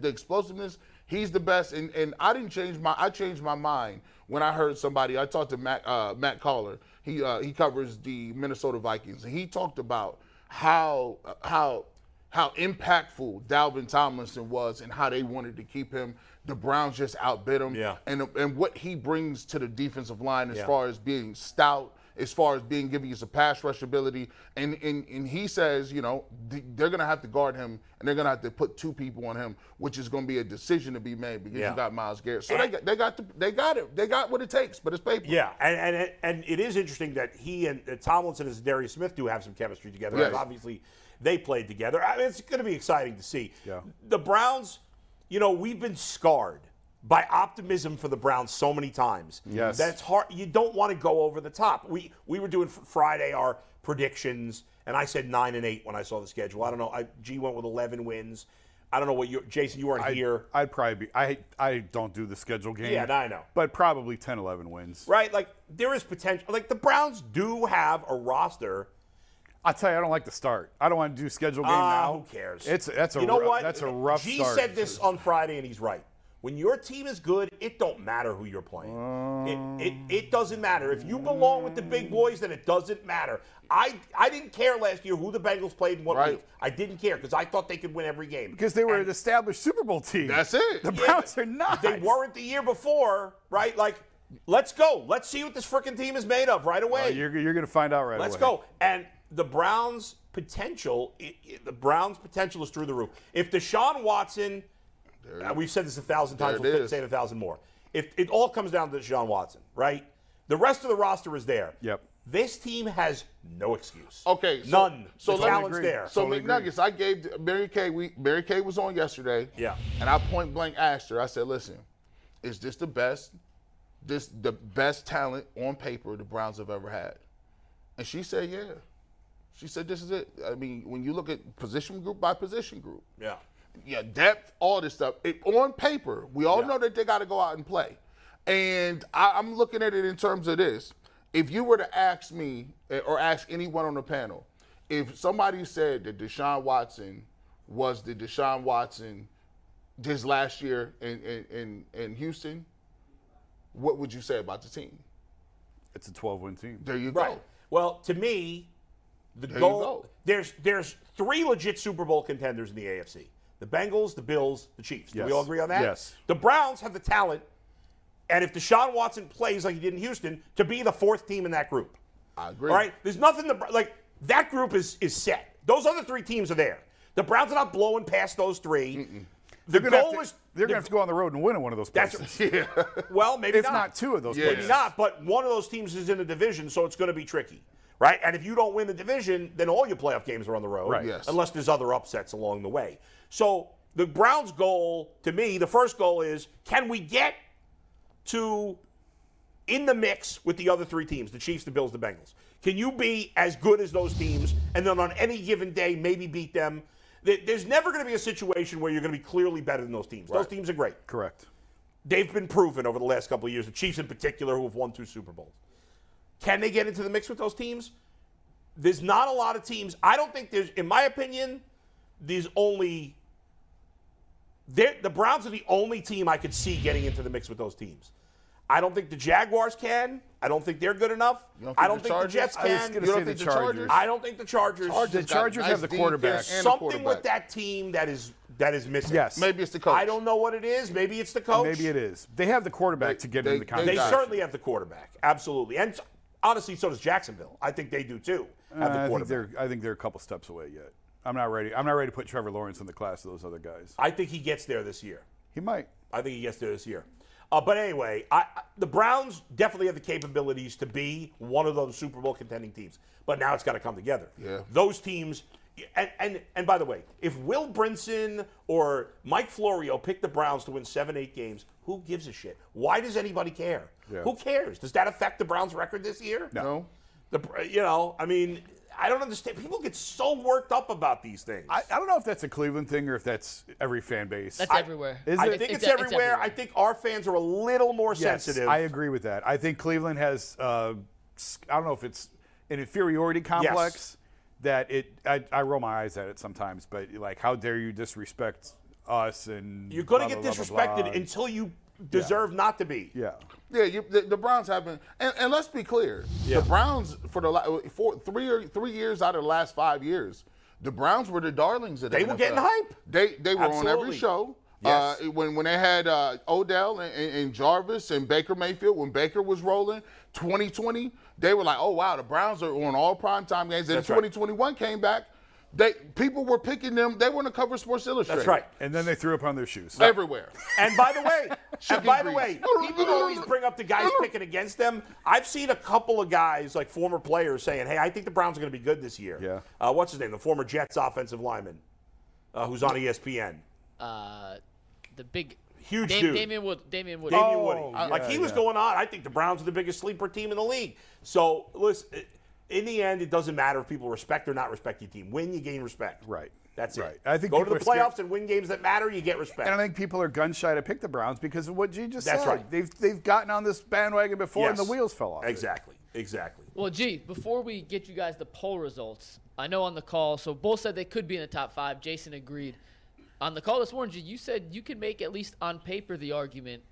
the explosiveness, he's the best. And, and I didn't change my I changed my mind when I heard somebody. I talked to Matt uh, Matt Caller. He uh, he covers the Minnesota Vikings, and he talked about how how how impactful Dalvin Tomlinson was and how they wanted to keep him. The Browns just outbid him. Yeah. And and what he brings to the defensive line as Yeah. far as being stout, as far as being giving you some pass rush ability. And and, and he says, you know, th- they're gonna have to guard him and they're gonna have to put two people on him, which is gonna be a decision to be made because Yeah. you got Myles Garrett. So they got they got the, they got it. They got what it takes, but it's paper. Yeah, and and it, and it is interesting that he and uh, Tomlinson and Darius Smith do have some chemistry together. Yes. Obviously, they played together. I mean, it's going to be exciting to see. Yeah. The Browns, you know, we've been scarred by optimism for the Browns so many times. Yes. That's hard. You don't want to go over the top. We we were doing Friday our predictions, and I said nine and eight when I saw the schedule. I don't know. I, G went with eleven wins. I don't know what you, Jason. You weren't I'd, here. I'd probably be. I I don't do the schedule game. Yeah, I know. But probably 10, 11 wins. Right, like there is potential. Like the Browns do have a roster I'll tell you, I don't like the start. I don't want to do schedule game Ah, now. who cares? It's that's a you know rough, what? that's a rough G start. said this on Friday, and he's right. When your team is good, it don't matter who you're playing. it, it, it doesn't matter if you belong with the big boys. Then it doesn't matter. I I didn't care last year who the Bengals played in what Right. week. I didn't care because I thought they could win every game. because they were And an established Super Bowl team. That's it. The Yeah, Browns are not. They weren't the year before, right? Like, let's go. Let's see what this freaking team is made of right away. Uh, you're you're going to find out right away. Let's go. And the Browns' potential, i i- the Browns' potential is through the roof. If Deshaun Watson, uh, we've said this a thousand times, There we'll say it a thousand more. If it all comes down to Deshaun Watson, right? The rest of the roster is there. Yep. This team has no excuse. Okay, so- none. so the let me talent's agree. there. So Totally agree. McNuggets, I gave Mary Kay. We Mary Kay was on yesterday. Yeah. And I point blank asked her. I said, "Listen, is this the best? This the best talent on paper the Browns have ever had?" And she said, "Yeah." She said, "This is it." I mean, when you look at position group by position group, yeah. Yeah, depth, all this stuff. It, on paper, we all Yeah. know that they got to go out and play. And I, I'm looking at it in terms of this. If you were to ask me eh, or ask anyone on the panel, if somebody said that Deshaun Watson was the Deshaun Watson his last year in, in, in, in Houston, what would you say about the team? It's a 12 win team. There you go. Right. Well, to me, the There goal go. there's there's three legit Super Bowl contenders in the AFC: the Bengals, the Bills, the Chiefs. Do we all agree on that? Yes. The Browns have the talent, and if Deshaun Watson plays like he did in Houston, to be the fourth team in that group. I agree. All right. There's nothing to like. That group is is set. Those other three teams are there. The Browns are not blowing past those 3 The They're going to have goal to, is they're gonna have to go on the road and win in one of those That's yeah. well, maybe if not. not two of those Yeah. Maybe not, but one of those teams is in a division, so it's going to be tricky, right? And if you don't win the division, then all your playoff games are on the road, Right. Yes. unless there's other upsets along the way. So the Browns' goal, to me, the first goal is can we get to in the mix with the other three teams, the Chiefs, the Bills, the Bengals? Can you be as good as those teams, and then on any given day maybe beat them? There's never going to be a situation where you're going to be clearly better than those teams. Those teams are great Correct. they've been proven over the last couple of years, the Chiefs in particular, who have won two Super Bowls. Can they get into the mix with those teams? There's not a lot of teams. I don't think there's, in my opinion, there's only. The Browns are the only team I could see getting into the mix with those teams. I don't think the Jaguars can. I don't think they're good enough. You don't I think don't the think Chargers? the Jets I was can. gonna You don't say think the the Chargers. Chargers? I don't think the Chargers. Chargers The Chargers nice have the quarterback. defense and a something with that team that is that is missing. Yes. Maybe it's the coach. I don't know what it is. Maybe it's the coach. Maybe it is. They have the quarterback They- to get they- into the they conversation. They certainly have the quarterback, absolutely, and honestly, so does Jacksonville. I think they do too. Have Uh, I think they're I think they're a couple steps away yet. I'm not ready. I'm not ready to put Trevor Lawrence in the class of those other guys. I think he gets there this year. He might. I think he gets there this year. Uh, but anyway, I, I- the Browns definitely have the capabilities to be one of those Super Bowl contending teams. But now it's got to come together. Yeah. Those teams, and, and and by the way, if Will Brinson or Mike Florio pick the Browns to win seven, eight games, who gives a shit? Why does anybody care? Yeah. Who cares? Does that affect the Browns' record this year? No. The you know, I mean, I don't understand. People get so worked up about these things. I, I don't know if that's a Cleveland thing or if that's every fan base. That's I- everywhere. Is I it? think it's, It's- it's everywhere. everywhere. I think our fans are a little more yes, sensitive. I agree with that. I think Cleveland has. Uh, s- I don't know if it's an inferiority complex that it I, I roll my eyes at it sometimes, but like how dare you disrespect us and You're going blah, to get blah, blah, blah, disrespected blah. until you deserve not to be. yeah. Yeah, you, the, the Browns haven't, and, and let's be clear, Yeah. the Browns for the la- for three or three years out of the last five years, the Browns were the darlings of the They were getting hype. They they were on every show. Yes. Uh, when when they had uh, Odell and, and, and Jarvis and Baker Mayfield, when Baker was rolling, 2020, they were like, oh wow, the Browns are on all primetime games. And That's right. 2021 came back, they people were picking them. They were on the cover Sports Illustrated. That's right. And then they threw up on their shoes. Everywhere. And by the way, and by the way, people always bring up the guys picking against them. I've seen a couple of guys, like former players, saying, "Hey, I think the Browns are going to be good this year." Yeah. Uh, what's his name? The former Jets offensive lineman, uh, who's on ESPN. Uh, the big Huge Dam- dude. Damien Wood. Damien Wood. Damien Oh, Woody. yeah, like he was yeah. going on. I think the Browns are the biggest sleeper team in the league. So listen, in the end, it doesn't matter if people respect or not respect your team. Win, you gain respect. Right. That's Right. it. I think go to the people scared- playoffs and win games that matter. You get respect. And I think people are gun shy to pick the Browns because of what G just That's said. right. They've they've gotten on this bandwagon before and the wheels fell off. it. Exactly. Exactly. Well, gee, before we get you guys the poll results, I know on the call, so both said they could be in the top five. Jason agreed. On the call this morning, G, you said you could make at least on paper the argument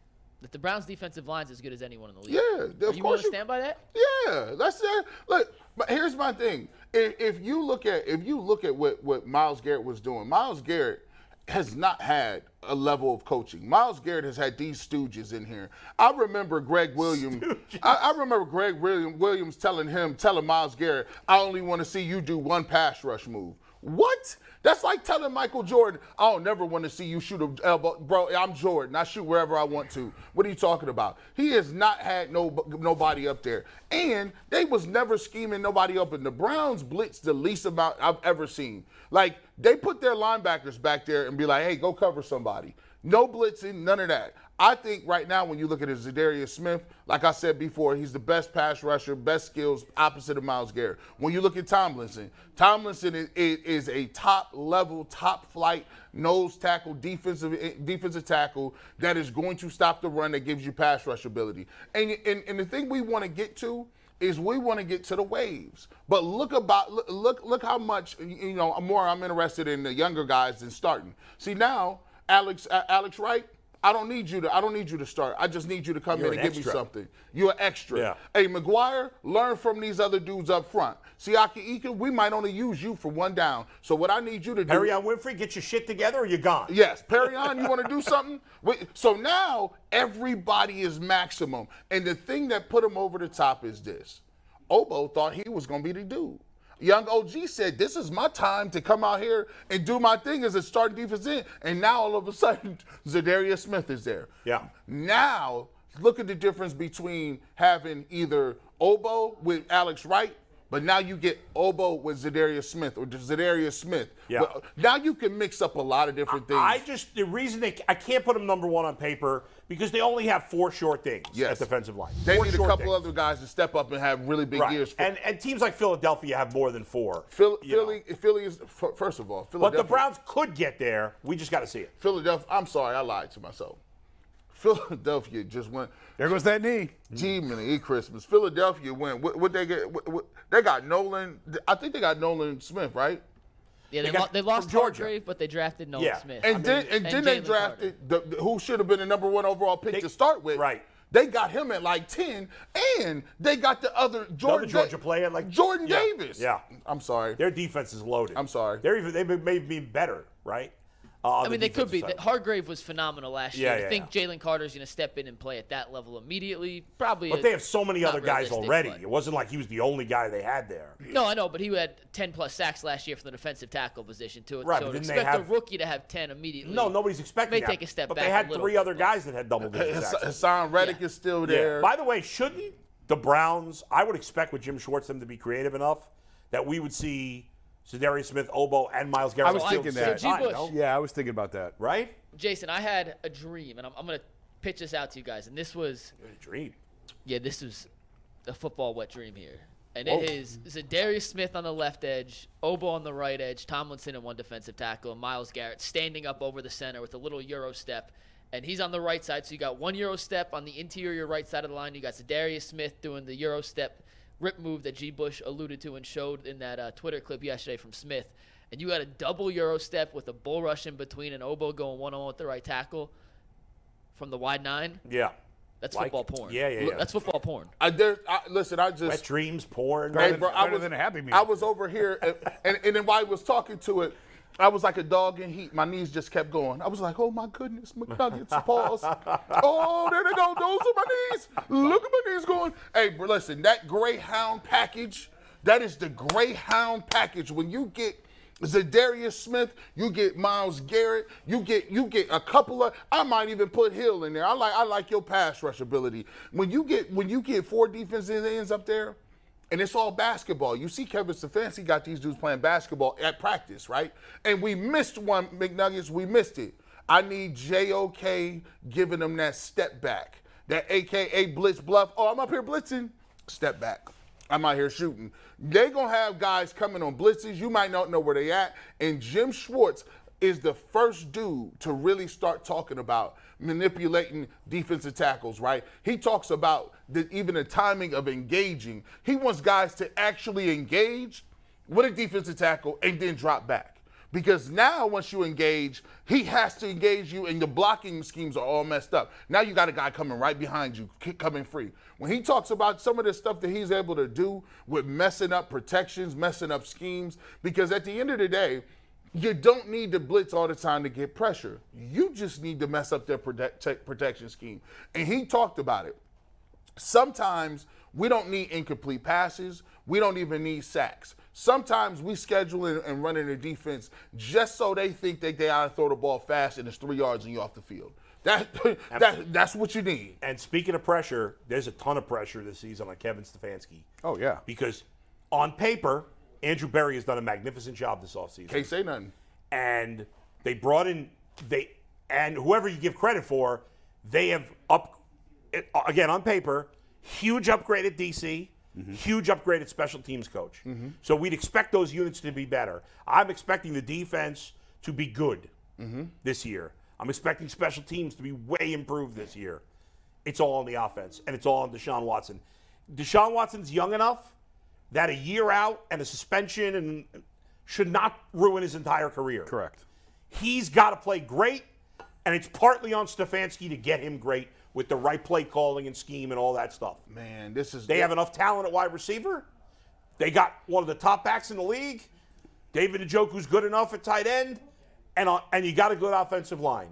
that the Browns' defensive line is as good as anyone in the league. Yeah, of Are you course want to you- stand by that? Yeah, that's it. Look, but here's my thing. If, if you look at if you look at what what Myles Garrett was doing, Myles Garrett has not had a level of coaching. Myles Garrett has had these stooges in here. I remember Gregg Williams. I, I remember Gregg William, Williams telling him, telling Myles Garrett, "I only want to see you do one pass rush move." What? That's like telling Michael Jordan, I don't never want to see you shoot a uh, elbow. Bro, I'm Jordan. I shoot wherever I want to. What are you talking about? He has not had no nobody up there. And they was never scheming nobody up. And the Browns blitzed the least amount I've ever seen. Like, they put their linebackers back there and be like, hey, go cover somebody. No blitzing, none of that. I think right now, when you look at his Za'Darius Smith, like I said before, he's the best pass rusher, best skills, opposite of Myles Garrett. When you look at Tomlinson, Tomlinson is, a top level, top flight nose tackle, defensive eh, defensive tackle that is going to stop the run that gives you pass rush ability. And and, and the thing we want to get to is we want to get to the waves. But look about look look, how much you know more I'm interested in the younger guys than starting. See now, Alex Alex Wright. I don't need you to. I don't need you to start. I just need you to come You're in and an give me something. You're an extra. Yeah. Hey, McGuire, learn from these other dudes up front. Siaki Ika, we might only use you for one down. So what I need you to do. On Winfrey, get your shit together or you're gone. Yes, Perrion, you want to do something? So now everybody is maximum. And the thing that put him over the top is this. Obo thought he was going to be the dude. Young OG said, This is my time to come out here and do my thing as a starting defense end. And now all of a sudden, Za'Darius Smith is there. Yeah. Now, look at the difference between having either Obo with Alex Wright, but now you get Obo with Za'Darius Smith or Za'Darius Smith. Yeah. Well, now you can mix up a lot of different things. I just the reason they I can't put them number one on paper because they only have four short things Yes. at defensive line. They Four need a couple things. other guys to step up and have really big right. years. For, and and teams like Philadelphia have more than four. Phil, you know. Philly, Philly is f- first of all. But Philadelphia, the Browns could get there. We just got to see it. Philadelphia. I'm sorry, I lied to myself. Philadelphia just went. There goes that knee. Gee, many eat Christmas. Philadelphia went. What, what they get? What, what, they got Nolan. I think they got Nolan Smith, right? Yeah, they, got- lo- they lost from Georgia. Hargrave, but they drafted Nolan Yeah. Smith. And I then mean, and, then they drafted the, the- who should have been the number one overall pick They- to start with. right. They got him at like ten, and they got the other Jordan Georgia player like- Jordan Yeah, Davis. yeah. I'm sorry. Their defense is loaded. I'm sorry. They're even they may be better, right? Uh, on I the mean, they could be. defensive side. Hargrave was phenomenal last Yeah, year. yeah, I think Jalen Carter's going to step in and play at that level immediately. Probably. But a- they have so many other guys already. but- It wasn't like he was the only guy they had there. No, I know, but he had 10 plus sacks last year for the defensive tackle position too. Right, so but to didn't they expect have- a rookie to have 10 immediately. No, nobody's expecting May that. take a step but back they had three bit, other but- guys that had double digit sacks. Haason Reddick Yeah. is still Yeah. there. By the way, shouldn't the Browns? I would expect with Jim Schwartz them to be creative enough that we would see Za'Darius Smith, Obo, and Myles Garrett. I was thinking same that. G. Bush. no? Yeah, I was thinking about that. Right? Jason, I had a dream, and I'm, I'm going to pitch this out to you guys. And this was, a Dream. yeah, this was a football wet dream here. And Whoa. it is Za'Darius Smith on the left edge, Obo on the right edge, Tomlinson and one defensive tackle, and Myles Garrett standing up over the center with a little Euro step. And he's on the right side, so you got one Euro step on the interior right side of the line. You got Za'Darius Smith doing the Euro step rip move that G. Bush alluded to and showed in that uh, Twitter clip yesterday from Smith, and you got a double Euro step with a bull rush in between and Obo going one on one with the right tackle from the wide nine, Yeah. that's Like- football porn. yeah, yeah, yeah. That's football porn. I, there, I listen. I just Wet dreams, porn. Hey, than- bro, I was, than a Happy Meal. I was over here, and, and, and then while I was talking to it, I was like a dog in heat. My knees just kept going. I was like, oh my goodness, McNuggets, pause. oh, there they go. Those are my knees. Look at my knees going. Hey, listen, that Greyhound package, that is the Greyhound package. When you get Za'Darius Smith, you get Myles Garrett, you get you get a couple of I might even put Hill in there. I like I like your pass rush ability. When you get when you get four defensive ends up there, and it's all basketball. You see Kevin Stefanski got these dudes playing basketball at practice, right? And we missed one McNuggets, we missed it. I need JOK giving them that step back. That AKA blitz bluff. Oh, I'm up here blitzing. Step back. I'm out here shooting. They gonna have guys coming on blitzes. You might not know where they at. And Jim Schwartz is the first dude to really start talking about manipulating defensive tackles, right? He talks about the, even the timing of engaging. He wants guys to actually engage with a defensive tackle and then drop back. Because now, once you engage, he has to engage you, and your blocking schemes are all messed up. Now you got a guy coming right behind you, coming free. When he talks about some of the stuff that he's able to do with messing up protections, messing up schemes, because at the end of the day, you don't need to blitz all the time to get pressure. You just need to mess up their protect, protection scheme. And he talked about it. Sometimes we don't need incomplete passes. We don't even need sacks. Sometimes we schedule and, and run in the defense just so they think that they ought to throw the ball fast and it's three yards and you're off the field. That, that that's what you need. And speaking of pressure, there's a ton of pressure this season on Kevin Stefanski. Oh yeah. Because on paper, Andrew Berry has done a magnificent job this offseason. Can't say nothing. and they brought in they and whoever you give credit for, they have up again on paper, huge upgrade at DC, mm-hmm. huge upgrade at special teams coach. Mm-hmm. So we'd expect those units to be better. I'm expecting the defense to be good mm-hmm. this year. I'm expecting special teams to be way improved this year. It's all on the offense, and it's all on Deshaun Watson. Deshaun Watson's young enough that a year out and a suspension and should not ruin his entire career. Correct. He's got to play great, and it's partly on Stefanski to get him great with the right play calling and scheme and all that stuff. Man, this is They have enough talent at wide receiver. They got one of the top backs in the league. David Njoku's good enough at tight end, and on, and you got a good offensive line.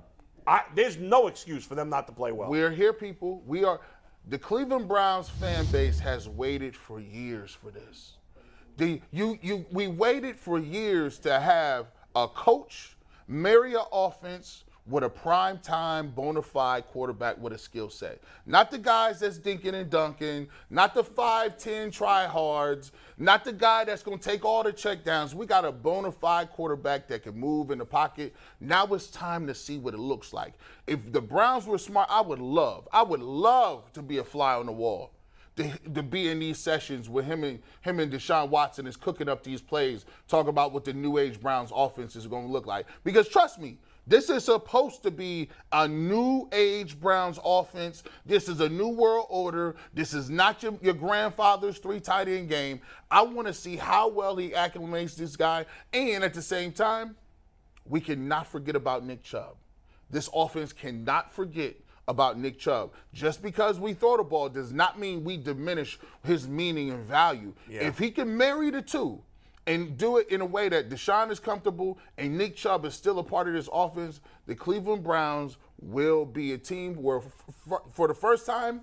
I, there's no excuse for them not to play well. We're here, people. We are. The Cleveland Browns fan base has waited for years for this. The you you we waited for years to have a coach marry an offense with a prime time bona fide quarterback with a skill set. Not the guys that's dinking and dunking, not the 5'10 tryhards, not the guy that's gonna take all the checkdowns. We got a bona fide quarterback that can move in the pocket. Now it's time to see what it looks like. If the Browns were smart, I would love, I would love to be a fly on the wall to, to be in these sessions with him and him and Deshaun Watson is cooking up these plays, talk about what the new age Browns offense is going to look like. Because trust me, this is supposed to be a new age Browns offense. This is a new world order. This is not your, your grandfather's three tight end game. I want to see how well he acclimates this guy, and at the same time, we cannot forget about Nick Chubb. This offense cannot forget about Nick Chubb. Just because we throw the ball does not mean we diminish his meaning and value. Yeah. If he can marry the two and do it in a way that Deshaun is comfortable and Nick Chubb is still a part of this offense, the Cleveland Browns will be a team where, f- f- for the first time,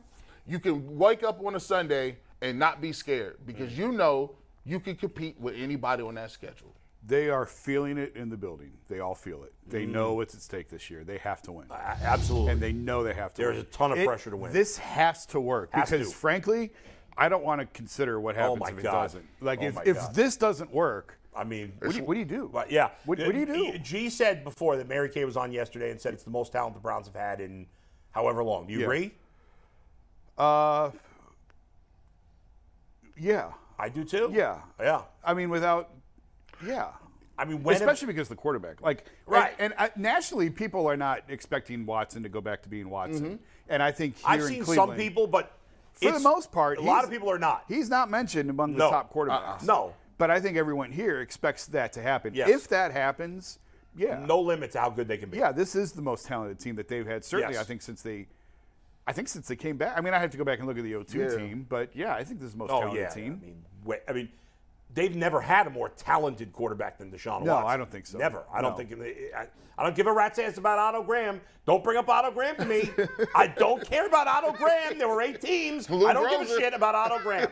you can wake up on a Sunday and not be scared because you know you can compete with anybody on that schedule. They are feeling it in the building. They all feel it. They Mm-hmm. know what's at stake this year. They have to win. A- Absolutely. and they know they have to There's win. a ton of It- pressure to win. This has to work Has because, to. frankly, I don't want to consider what happens my if it God. doesn't. Like, Oh if, if God. this doesn't work, I mean, what do, you, what do you do? Yeah. What, what do you do? G said before that Mary Kay was on yesterday and said it's the most talent the Browns have had in however long. Do you Yeah. agree? Uh, yeah. I do too. Yeah. Yeah. I mean, without, yeah. I mean, when Especially because the quarterback, like, Right. And, and uh, nationally, people are not expecting Watson to go back to being Watson. And I think I've seen some people, but For the most part, a lot of people are not. He's not mentioned among the No. top quarterbacks. Uh-uh. No. But I think everyone here expects that to happen. Yes. If that happens, yeah. No limit to how good they can be. Yeah, this is the most talented team that they've had. Certainly, Yes. I think since they, I think since they came back. I mean, I have to go back and look at the 0-2 Yeah. team, but yeah, I think this is the most Oh talented yeah. team. I mean, wait, I mean, they've never had a more talented quarterback than Deshaun No, Watson. No, I don't think so. Never. I don't think. I, I don't give a rat's ass about Otto Graham. Don't bring up Otto Graham to me. I don't care about Otto Graham. There were eight teams. Lou I don't give a shit about Otto Graham.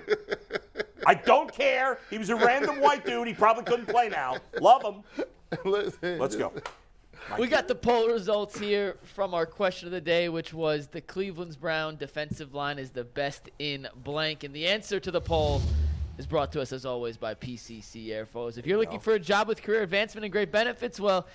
I don't care. He was a random white dude. He probably couldn't play now. Love him. Listen, Let's go. We got the poll results here from our question of the day, which was the Cleveland's Brown defensive line is the best in blank. And the answer to the poll is brought to us, as always, by PCC Airfoils. If you're looking for a job with career advancement and great benefits, well,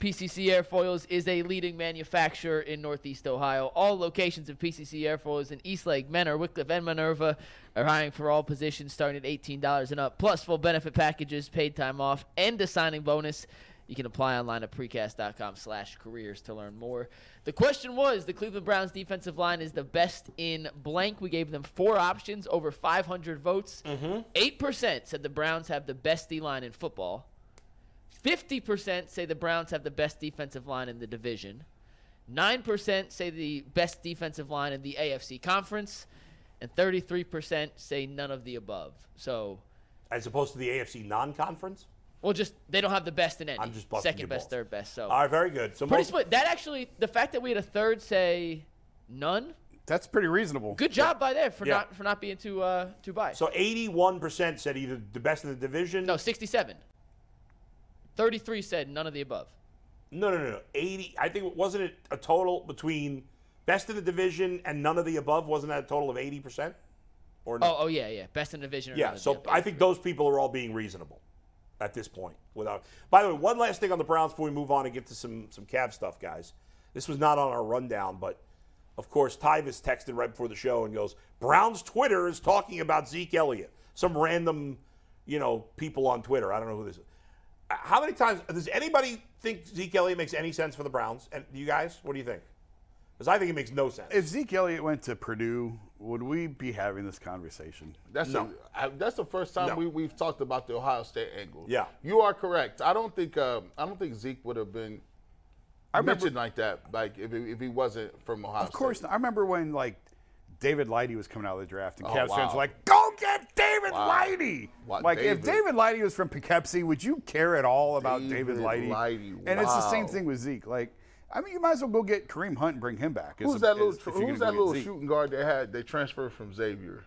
PCC Airfoils is a leading manufacturer in Northeast Ohio. All locations of PCC Airfoils in Eastlake, Mentor, Wickliffe, and Minerva are hiring for all positions starting at $18 and up, plus full benefit packages, paid time off, and a signing bonus. You can apply online at precast.com slash careers to learn more. The question was the Cleveland Browns defensive line is the best in blank. We gave them four options, over 500 votes. Mm-hmm. 8% said the Browns have the best D line in football. 50% say the Browns have the best defensive line in the division. 9% say the best defensive line in the AFC conference. And 33% say none of the above. So, As opposed to the AFC non-conference. Well, just they don't have the best in any. I'm just busting Second your best, balls. third best. So, All right, very good. So pretty most, split. That actually, the fact that we had a third say none, That's pretty reasonable. good job by there for Yeah. not for not being too uh too biased. so 81% said either the best in the division. no, 67. 33 said none of the above. No, no, no, no. 80. I think wasn't it a total between best in the division and none of the above? Wasn't that a total of 80%? Or no? Oh, oh yeah, yeah. Best in the division. Or yeah. none of So the above. I think those people are all being reasonable at this point. Without. By the way, one last thing on the Browns before we move on and get to some some Cav stuff, guys. This was not on our rundown, but of course, Tyvis texted right before the show and goes, "Browns Twitter is talking about Zeke Elliott." Some random, you know, people on Twitter. I don't know who this is. How many times does anybody think Zeke Elliott makes any sense for the Browns? And you guys, what do you think? Because I think it makes no sense. If Zeke Elliott went to Purdue, would we be having this conversation? That's No. the that's the first time No. we we've talked about the Ohio State angle. Yeah. you are correct. I don't think um, I don't think Zeke would have been I remember, mentioned like that. Like if he, if he wasn't from Ohio State. of course, State. not. I remember when like David Lighty was coming out of the draft, and Oh, Cavs fans were like, "Go get David Wow. Lighty!" Wow, Like if David. David Lighty was from Poughkeepsie, would you care at all about David, David Lighty? Lighty, And it's the same thing with Zeke. Like, I mean, you might as well go get Kareem Hunt and bring him back. Who's a- that little as- Who's that little shooting guard they had? They transferred from Xavier.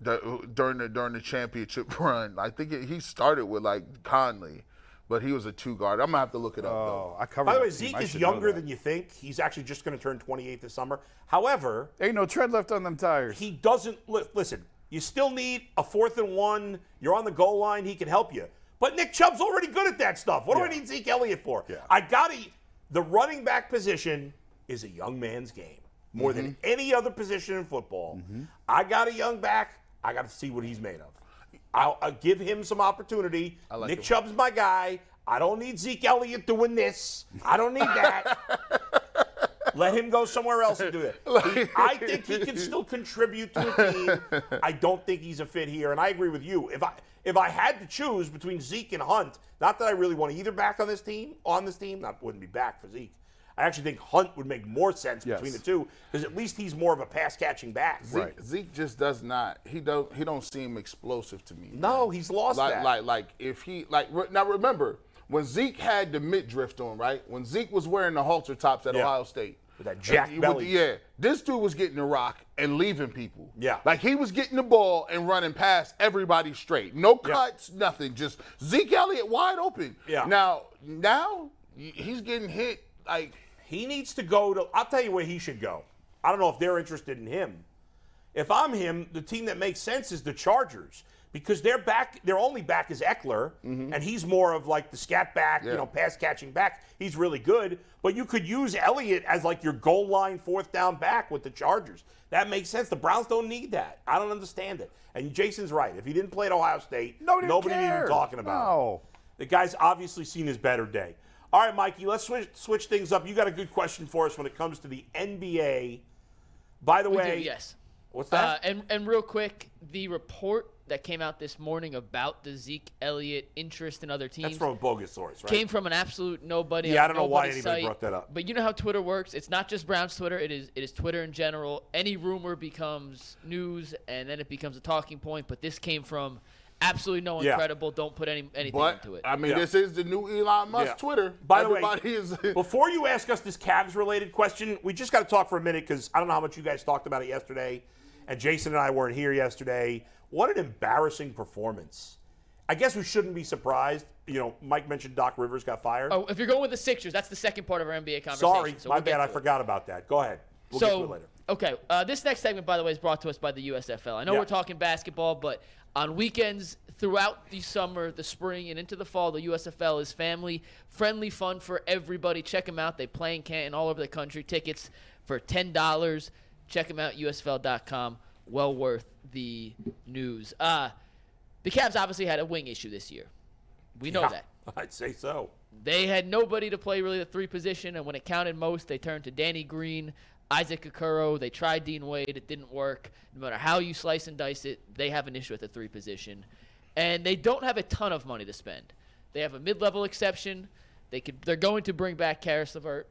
The, during the during the championship run, I think it, he started with like Conley, but he was a two guard. I'm gonna have to look it up Oh, though. I covered. By the way, that team. Zeke is younger than you think. He's actually just going to turn 28 this summer. However, Ain't no tread left on them tires. he doesn't li- listen. You still need a fourth and one. You're on the goal line. He can help you. But Nick Chubb's already good at that stuff. What do I need Zeke Elliott for? Yeah. I got to. The running back position is a young man's game more than Mm-hmm. any other position in football. I got a young back. I got to see what he's made of. I'll, I'll give him some opportunity. like Nick. Chubb's my guy. I don't need Zeke Elliott doing this. I don't need that. Let him go somewhere else and do it. He- I think he can still contribute to a team. I don't think he's a fit here, and I agree with you. If I if I had to choose between Zeke and Hunt, not that I really want either back on this team, on this team, not wouldn't be back for Zeke. I actually think Hunt would make more sense Yes. between the two because at least he's more of a pass catching back. Zeke, Zeke just does not. He don't. He don't seem explosive to me. No, he's lost like that. like like if he like re- now remember when Zeke had the mid drift on right when Zeke was wearing the halter tops at Yeah. Ohio State With that With belly. the- yeah this dude was getting the rock and leaving people Yeah. like he was getting the ball and running past everybody straight no Yeah. cuts nothing just Zeke Elliott wide open Yeah. now now he's getting hit like He needs to go to. I'll tell you where he should go. I don't know if they're interested in him. If I'm him, the team that makes sense is the Chargers because their back, their only back is Ekeler, and he's more of like the scat back, you know, pass catching back. He's really good, but you could use Elliott as like your goal line fourth down back with the Chargers. That makes sense. The Browns don't need that. I don't understand it. And Jason's right. If he didn't play at Ohio State, Nobody nobody even talking about it. No. The guy's obviously seen his better day. All right, Mikey, let's switch, switch things up. You got a good question for us when it comes to the NBA. By the We way, do, yes. What's Uh, that? and and real quick, the report that came out this morning about the Zeke Elliott interest in other teams That's from a bogus source, right? came from an absolute nobody. Yeah, I don't know why anybody site. brought that up. But you know how Twitter works. It's not just Brown's Twitter. It is it is Twitter in general. Any rumor becomes news, and then it becomes a talking point. But this came from absolutely no one Yeah. credible. Don't put any anything But into it. I mean, Yeah. this is the new Elon Musk Yeah. Twitter. By the way, is. before you ask us this Cavs related question, we just got to talk for a minute because I don't know how much you guys talked about it yesterday, and Jason and I weren't here yesterday. What an embarrassing performance. I guess we shouldn't be surprised. You know, Mike mentioned Doc Rivers got fired. oh, if you're going with the Sixers, that's the second part of our NBA conversation. Sorry, so my we'll bad. I it. forgot about that. Go ahead. We'll get to it so later. okay, uh, this next segment, by the way, is brought to us by the USFL. I know Yeah. we're talking basketball, but on weekends throughout the summer, the spring, and into the fall, the USFL is family friendly fun for everybody. Check them out. They play in Canton all over the country. Tickets for ten dollars. Check them out. USFL.com. Well worth the news. Uh, the Cavs obviously had a wing issue this year. We know Yeah, that I'd say so. they had nobody to play really the three position, and when it counted most, they turned to Danny Green, Isaac Okoro. They tried Dean Wade, it didn't work. No matter how you slice and dice it, they have an issue at the three position, and they don't have a ton of money to spend. They have a mid-level exception. They could, they're going to bring back Caris LeVert,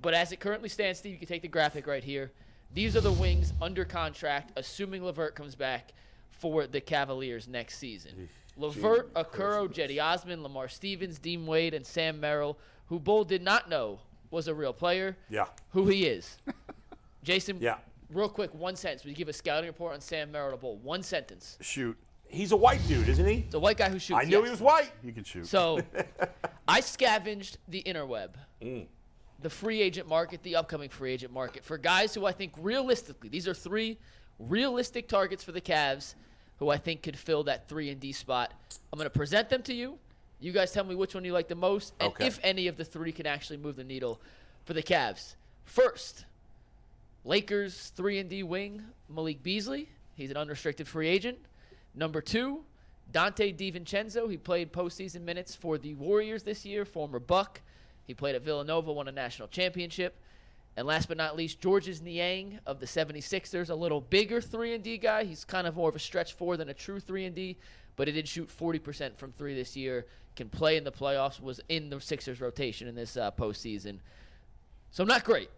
but as it currently stands, Steve, you can take the graphic right here. These are the wings under contract, assuming LeVert comes back for the Cavaliers next season. LeVert, Okoro, Cedi Osman, Lamar Stevens, Dean Wade, and Sam Merrill, who Bull did not know was a real player, Yeah. who he is. Jason, Yeah. real quick, one sentence. Will you give a scouting report on Sam Merrill to Bull? One sentence. Shoot. He's a white dude, isn't he? The white guy who shoots. I knew yes. he was white. He can shoot. So, I scavenged the interweb, Mm. The free agent market, the upcoming free agent market for guys who I think realistically, these are three realistic targets for the Cavs who I think could fill that three and D spot. I'm going to present them to you. You guys tell me which one you like the most, and Okay. if any of the three can actually move the needle for the Cavs. First, Lakers three and D wing Malik Beasley. He's an unrestricted free agent. Number two, Donte DiVincenzo. He played postseason minutes for the Warriors this year. Former Buck. He played at Villanova, won a national championship. And last but not least, Georges Niang of the 76ers, a little bigger 3 and D guy. He's kind of more of a stretch four than a true 3 and D, but he did shoot 40% from 3 this year. Can play in the playoffs, was in the Sixers rotation in this uh, postseason. So not great.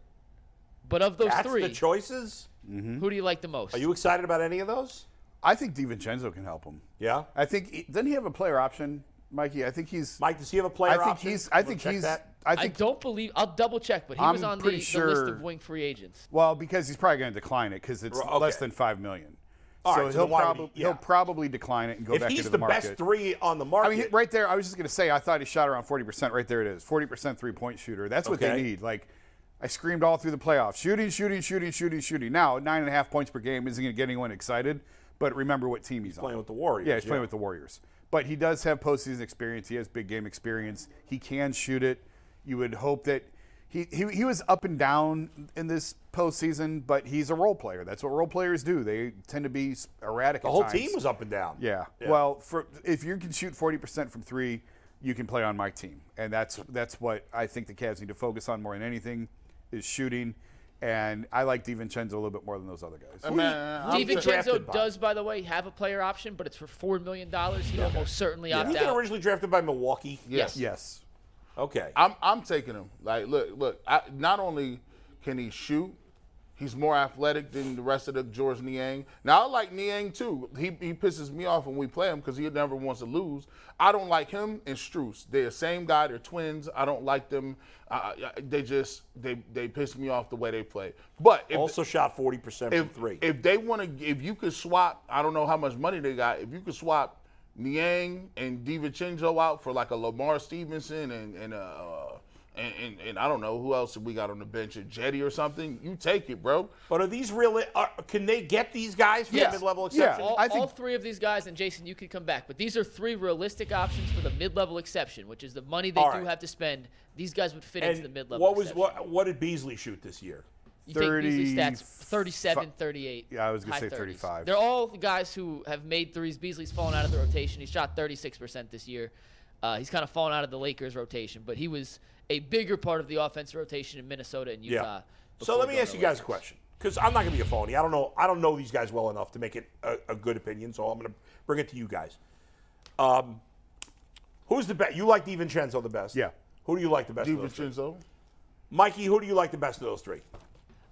But of those That's three, the choices. who do you like the most? Are you excited about any of those? I think DiVincenzo can help him. Yeah. I think doesn't he have a player option, Mikey? I think he's. Mike, does he have a player option? I think option? he's. I Wanna think check he's. that? I I don't believe. I'll double check, but he was I'm on the, pretty the list of wing free agents. Well, because he's probably going to decline it because it's okay. less than five million. All so right, so he'll then why probably he- yeah. he'll probably decline it and go If back he's into the the market. If he's the best three on the I market, mean, right there, I was just going to say, I thought he shot around 40%. Right there it is. 40% three point shooter. That's what Okay. they need. Like, I screamed all through the playoffs shooting, shooting, shooting, shooting, shooting. Now, nine and a half points per game isn't going to get anyone excited, but remember what team he's, playing on. with the Warriors, Yeah, he's playing with the Warriors. But he does have postseason experience. He has big game experience. He can shoot it. You would hope that. He, he, he was up and down in this postseason, but he's a role player. That's what role players do. They tend to be erratic. the at whole times. team was up and down. Yeah. Yeah. Well, for if you can shoot forty percent from three, you can play on my team, and that's that's what I think the Cavs need to focus on more than anything is shooting. And I like DiVincenzo a little bit more than those other guys. Man, I'm he drafted DiVincenzo does, by the way, have a player option, but it's for four million dollars. He almost certainly Didn't opt he get originally drafted by Milwaukee? Yes. yes. Okay. I'm I'm taking him. Like, look, look. I, not only can he shoot, he's more athletic than the rest of the Georges Niang. Now I like Niang too. He he pisses me off when we play him because he never wants to lose. I don't like him and Strus. They're the same guy. They're twins. I don't like them. Uh, they just they they piss me off the way they play. But if, also shot 40% from three. if they want to, if you could swap, I don't know how much money they got. If you could swap Niang and DiVincenzo out for like a Lamar Stevenson and and uh and, and, and I don't know who else we got on the bench, a Cedi or something, you take it, bro. but are these real? Are, can they get these guys from Yes. the mid-level Yeah. exception? All, I think- all three of these guys, and Jason, you could come back, but these are three realistic options for the mid-level exception, which is the money they All do right. have to spend. These guys would fit And into the mid-level what was exception. what? What did Beasley shoot this year? You take Beasley's stats 37, 38. Yeah, I was gonna high say 30s. 35. They're all guys who have made threes. Beasley's fallen out of the rotation. He shot 36% this year. Uh, he's kind of fallen out of the Lakers rotation, but he was a bigger part of the offensive rotation in Minnesota and Utah. Yeah. So let me ask you guys a question. because I'm not going to be a phony. I don't know. I don't know these guys well enough to make it a, a good opinion. So I'm going to bring it to you guys. Um, who's the best? You like DiVincenzo the best? Yeah. Who do you like the best? Of those three? DiVincenzo. Mikey, who do you like the best of those three?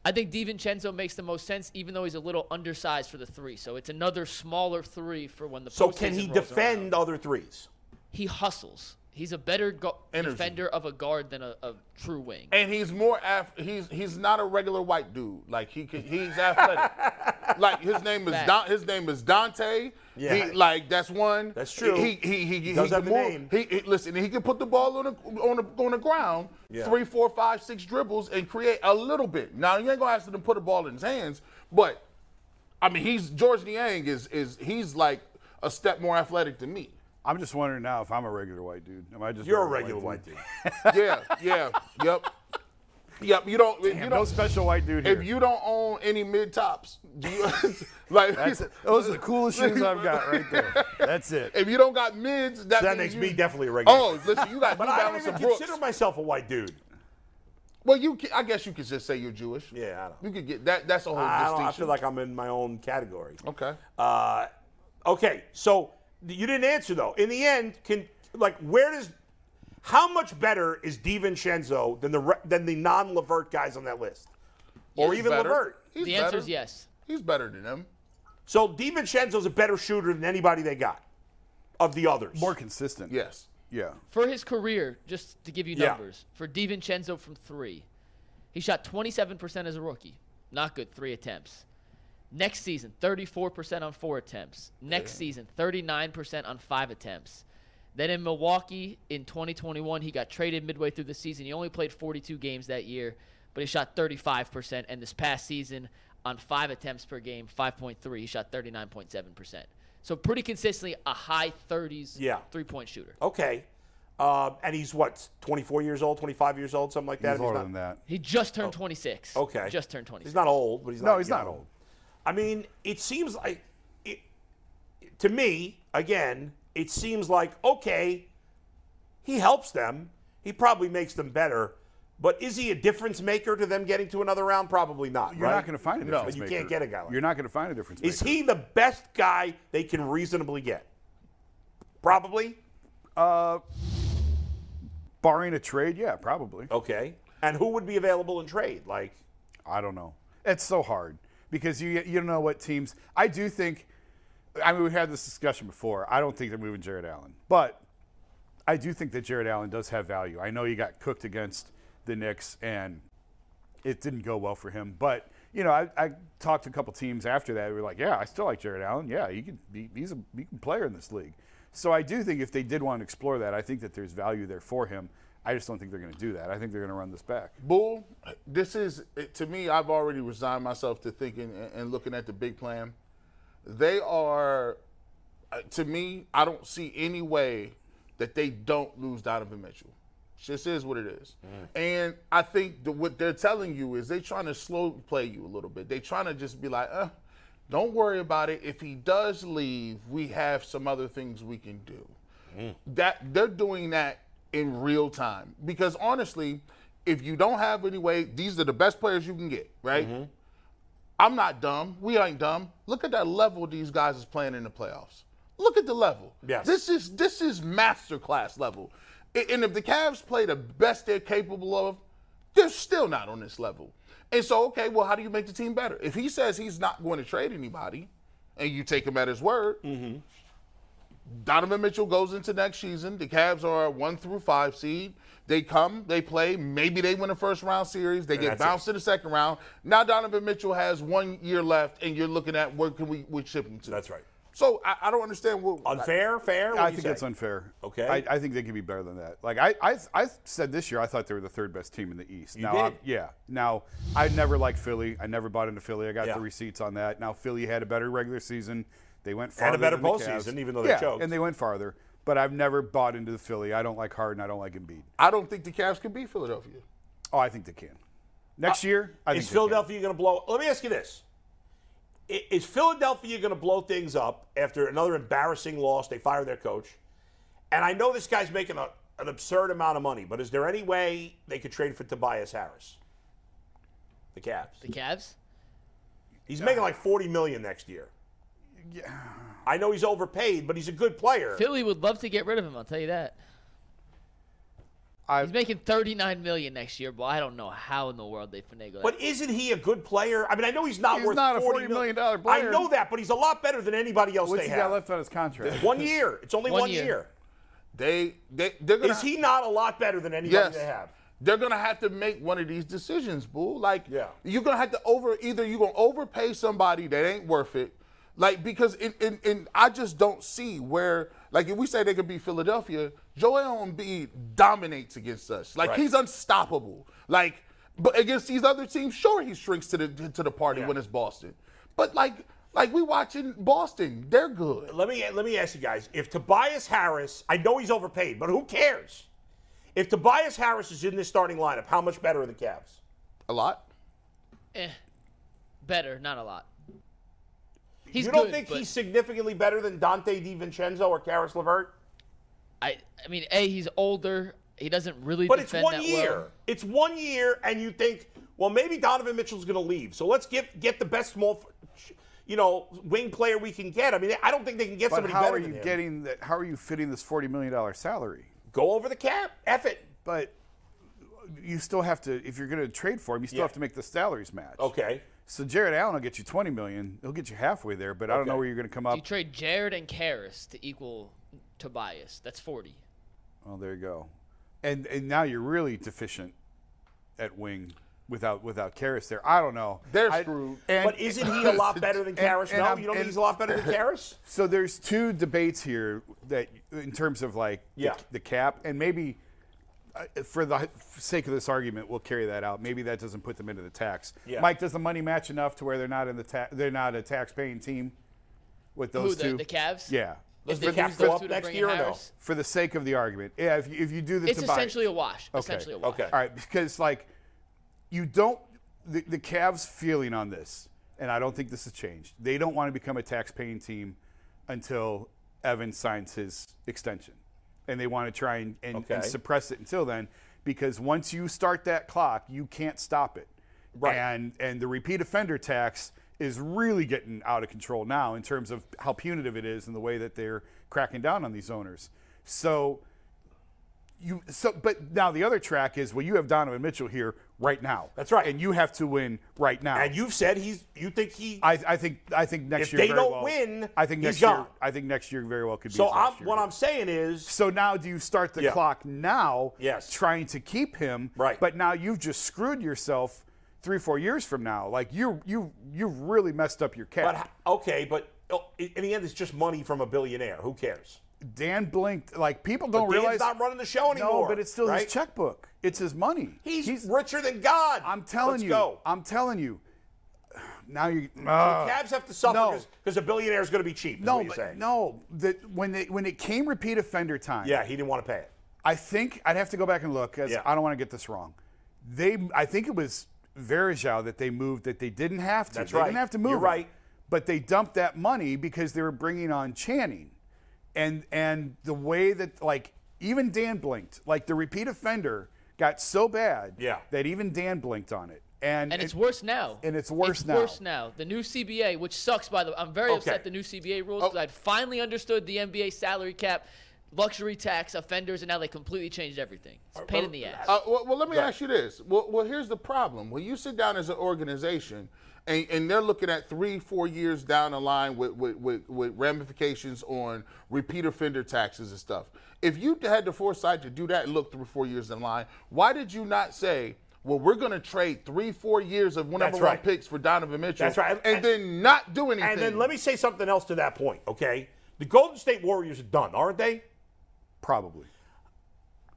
I think DiVincenzo makes the most sense, even though he's a little undersized for the three. So it's another smaller three for when the So can he defend around. other threes? He hustles. He's a better gu- Energy. defender of a guard than a, a true wing. And he's more af- he's he's not a regular white dude. Like he can, he's athletic. like his name is Don, his name is Dante. Yeah. He, like that's one. That's true. He he he, he does he have can the name. He, he- listen. He can put the ball on the on the on the ground. Yeah. Three, four, five, six dribbles and create a little bit. Now you ain't gonna ask him to put the ball in his hands, but I mean he's Georges Niang is is he's like a step more athletic than me. I'm just wondering now if I'm a regular white dude. Am I just You're a regular white dude. Yeah, yeah, yep, yep. You don't. Damn, you no don't no special white dude here. if you don't own any mid tops, like That's it. Those are the coolest shoes I've got right there. That's it. If you don't got mids, that, That makes you- me definitely a regular. Oh, listen, you got but New I don't even and Brooks. consider myself a white dude. well, you, can, I guess you could just say you're Jewish. Yeah, I don't. You could get that. That's a whole I, don't, distinction. I feel like I'm in my own category. okay. Uh, okay, so you didn't answer though. In the end, can like where does how much better is DiVincenzo than the than the non Levert guys on that list, or He's even better. Levert? He's the answer better. is yes. He's better than them. So DiVincenzo's a better shooter than anybody they got of the others. More consistent. Yes. Yeah. For his career, just to give you Yeah. numbers, for DiVincenzo from three, he shot 27% as a rookie. Not good, three attempts. Next season, 34% on four attempts. Next season, 39% on five attempts. Then in Milwaukee in 2021, he got traded midway through the season. He only played 42 games that year, but he shot 35%. And this past season, on five attempts per game, 5.3, he shot 39.7%. So pretty consistently a high 30s Yeah. three point shooter. Okay. Um, and he's what, 24 years old, 25 years old, something like that? He's And older not- than that. He just turned 26. Okay. Just turned 26. He's not old, but he's No, not he's not old. I mean, it seems like, it, to me, again, it seems like, okay, he helps them. He probably makes them better. But is he a difference maker to them getting to another round? Probably not. You're right? not going to find a No, difference you can't get a guy like You're not going to find a difference Is maker. Is he the best guy they can reasonably get? Probably. Uh, Barring a trade, yeah, probably. Okay. And who would be available in trade? Like, I don't know. It's so hard because you you don't know what teams. I do think. I mean, we had this discussion before. I don't think they're moving Jarrett Allen, but I do think that Jarrett Allen does have value. I know he got cooked against the Knicks and it didn't go well for him. But you know, I, I talked to a couple teams after that. We were like, yeah, I still like Jarrett Allen. Yeah, he can be, he's a he can player in this league. So I do think if they did want to explore that, I think that there's value there for him. I just don't think they're going to do that. I think they're going to run this back. Bull, this is to me. I've already resigned myself to thinking and- and looking at the big plan. They are, uh, to me, I don't see any way that they don't lose Donovan Mitchell. This is what it is. And I think the, what they're telling you is they're trying to slow play you a little bit. They're trying to just be like, uh, don't worry about it. If he does leave, we have some other things we can do that they're doing that in real time. Because honestly if you don't have any way these are the best players you can get right? Mm-hmm. I'm not dumb. We ain't dumb. Look at that level these guys is playing in the playoffs. Look at the level. Yes. this is this is master class level and if the Cavs play the best they're capable of they're still not on this level. And so okay well how do you make the team better? If he says he's not going to trade anybody and you take him at his word mm-hmm. Donovan Mitchell goes into next season. The Cavs are a one through five seed. They come, they play. Maybe they win a first round series. They get that's bounced in the second round. Now Donovan Mitchell has one year left, and you're looking at where can we we ship him to? That's right. So I, I don't understand what Unfair, fair? What I think say? it's unfair. Okay. I, I think they can be better than that. Like I, I, I said this year, I thought they were the third best team in the East. You now, did? I- yeah. Now, I never liked Philly. I never bought into Philly. I got Yeah. the receipts on that. Now, Philly had a better regular season. They went And farther a better postseason, even though they yeah, choked. and they went farther. But I've never bought into the Philly. I don't like Harden. I don't like Embiid. I don't think the Cavs can beat Philadelphia. Oh, I think they can. Next year, I Uh, Is they. Philadelphia going to blow? Let me ask you this: Is Philadelphia going to blow things up after another embarrassing loss? They fire their coach, and I know this guy's making a, an absurd amount of money. But is there any way they could trade for Tobias Harris? The Cavs. The Cavs? He's making like 40 million next year. I know he's overpaid, but he's a good player. Philly would love to get rid of him. I'll tell you that. I, He's making 39 million next year, but I don't know how in the world they finagle that. But isn't he a good player? I mean, I know he's not He's worth not a $40 $40 million I know that, but he's a lot better than anybody else what's they he have. got left on his contract? One year. It's only One one, year. year. They they they're gonna Is he not a lot better than anybody yes. they have? They're gonna have to make one of these decisions, boo. Like Yeah. you're gonna have to over either you're gonna overpay somebody that ain't worth it. Like because in, in, in I just don't see where like if we say they could beat Philadelphia, Joel Embiid dominates against us. Like Right. he's unstoppable. Like but against these other teams, sure he shrinks to the to the party Yeah. when it's Boston. But like like we watching Boston, they're good. Let me let me ask you guys: If Tobias Harris, I know he's overpaid, but who cares? If Tobias Harris is in this starting lineup, how much better are the Cavs? A lot. eh, better, not a lot. He's you don't good, think but he's significantly better than Donte DiVincenzo or Caris LeVert? I, I mean, a he's older. He doesn't really But it's defend one that year. well. It's one year, and you think, well, maybe Donovan Mitchell's going to leave, so let's get get the best small, you know, wing player we can get. I mean, I don't think they can get But somebody how better are than you him. getting that? How are you fitting this forty million dollar salary? Go over the cap. F it. But you still have to, if you're going to trade for him, you still Yeah. have to make the salaries match. Okay. So Jarrett Allen will get you twenty million. He'll get you halfway there, but I don't know where you're going to come up. You trade Jarrett and Caris to equal Tobias. That's 40. Oh, there you go. And and now you're really deficient at wing without without Caris there. I don't know. They're I- screwed. And, But isn't he a lot better than Caris? and no, I'm- you don't think and- he's a lot better than Caris? So there's two debates here that, in terms of like Yeah. the, the cap, and maybe for the sake of this argument, we'll carry that out. Maybe that doesn't put them into the tax. Yeah. Mike, does the money match enough to where they're not in the ta- they're not a tax-paying team with those Who, the, two? the Cavs? Yeah. Does If the they cap lose go those up next year or no? For the sake of the argument, yeah. If you, if you do the It's Tobias- essentially a wash. Okay. Essentially a wash. Okay. All right, because like you don't the, the Cavs feeling on this, and I don't think this has changed. They don't want to become a tax-paying team until Evan signs his extension, and they want to try and, and, and suppress it until then. Because once you start that clock, you can't stop it. Right. And and the repeat offender tax is really getting out of control now in terms of how punitive it is and the way that they're cracking down on these owners. So you so but now the other track is well you have Donovan Mitchell here right now. That's right. And you have to win right now. And you've said he's. You think he? I, I think I think next If year they very don't well- win, I think next year gone. I think next year very well could be so I'm, year. what I'm saying is, so now do you start the Yeah. clock now Yes. trying to keep him Right. but now you've just screwed yourself 3 4 years from now like you you you've really messed up your cap. but okay, but oh, in the end, it's just money from a billionaire. Who cares? Dan blinked like people don't Dan's realize not running the show anymore. No, but it's still right? his checkbook. It's his money. He's, richer than God. I'm telling Let's you. Go. I'm telling you. Now you. The uh, Cavs have to suffer no. because a billionaire is going to be cheap. No, but saying. no. That when they when it came repeat offender time. Yeah, he didn't want to pay it. I think I'd have to go back and look because Yeah. I don't want to get this wrong. They, I think it was Varejao that they moved that they didn't have to. That's they right. didn't have to move. You're him. right. But they dumped that money because they were bringing on Channing, and and the way that like even Dan blinked. Like the repeat offender got so bad. Yeah. That even Dan blinked on it. And, And it's it- worse now. and it's worse now. it's now. worse now. The new CBA, which sucks by the way. I'm very Okay. upset the new CBA rules because Oh. I'd finally understood the NBA salary cap, luxury tax, offenders, and now they completely changed everything. It's a pain in the ass. Uh, well, well, let me ask you this. Well, well, here's the problem. When you sit down as an organization and, and they're looking at three, four years down the line with, with, with, with ramifications on repeat offender taxes and stuff, if you had the foresight to do that and look three, four years in the line, why did you not say, well, we're going to trade three, four years of number That's one picks for Donovan Mitchell, That's right. and, And- then not do anything? And then let me say something else to that point, okay? The Golden State Warriors are done, aren't they? probably.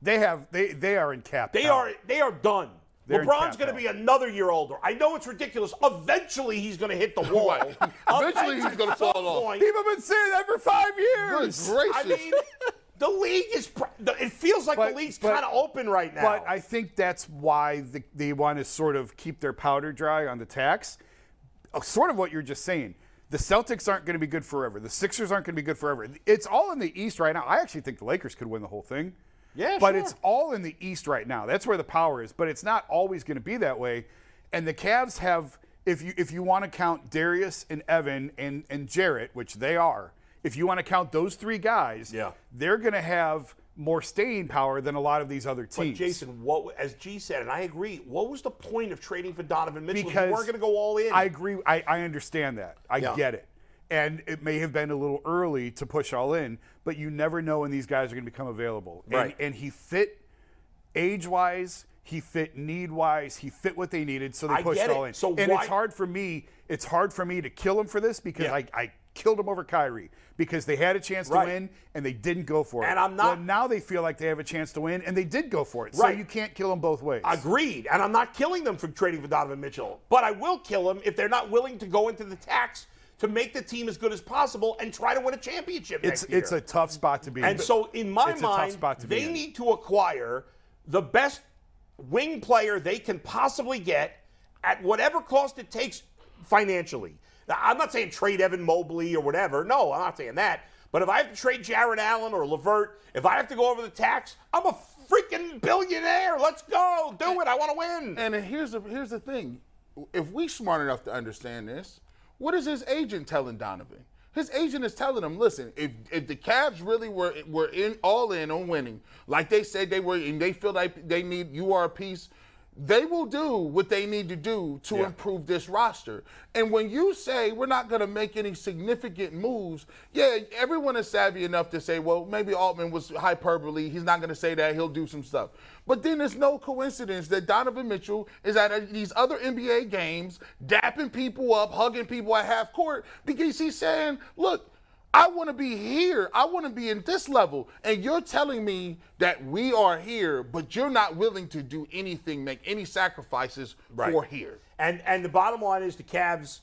They have they they are in cap. They hell. are they are done. They're LeBron's going to be another year older. I know it's ridiculous. Eventually, he's going to hit the wall. Right. Eventually, he's gonna fall off. point- People have been saying that for five Good years. gracious. I mean, the league is. pr- It feels like But- the league's kind of open right now. But I think that's why the, they want to sort of keep their powder dry on the tax. Uh, Sort of what you're just saying. The Celtics aren't going to be good forever. The Sixers aren't going to be good forever. It's all in the East right now. I actually think the Lakers could win the whole thing. Yeah, But sure. it's all in the East right now. That's where the power is. But it's not always going to be that way. And the Cavs have if you if you want to count Darius and Evan and and Jarrett, which they are, if you want to count those three guys, Yeah. they're going to have more staying power than a lot of these other teams. But. Jason, what as G said, and I agree, what was the point of trading for Donovan Mitchell? if because you weren't going to go all in. I agree. I, I understand that. I Yeah. get it. And it may have been a little early to push all in, but you never know when these guys are going to become available. And, Right. and he fit age wise, he fit need wise, he fit what they needed, so they I pushed all in. So and why- it's hard for me. It's hard for me to kill him for this because Yeah. I, I killed him over Kyrie because they had a chance to win and they didn't go for it. And I'm not- Well, now they feel like they have a chance to win and they did go for it. So you can't kill them both ways. Agreed. And I'm not killing them for trading for Donovan Mitchell. But I will kill them if they're not willing to go into the tax to make the team as good as possible and try to win a championship It's next year. it's a tough spot to be in. And so, in my It's mind, they in. need to acquire the best wing player they can possibly get at whatever cost it takes financially. Now, I'm not saying trade Evan Mobley or whatever. No, I'm not saying that. But if I have to trade Jarrett Allen or Levert, if I have to go over the tax, I'm a freaking billionaire. Let's go. Do it. I want to win. And here's the here's the thing: if we smart enough to understand this, what is his agent telling Donovan? His agent is telling him, listen, if if the Cavs really were were in all in on winning, like they said they were, and they feel like they need you are a piece, they will do what they need to do to Yeah. improve this roster. And when you say we're not going to make any significant moves, yeah, everyone is savvy enough to say, well, maybe Altman was hyperbole. He's not going to say that. He'll do some stuff. But then it's no coincidence that Donovan Mitchell is at these other NBA games, dapping people up, hugging people at half court because he's saying, look, I want to be here. I want to be in this level. And you're telling me that we are here, but you're not willing to do anything, make any sacrifices for here. And and the bottom line is the Cavs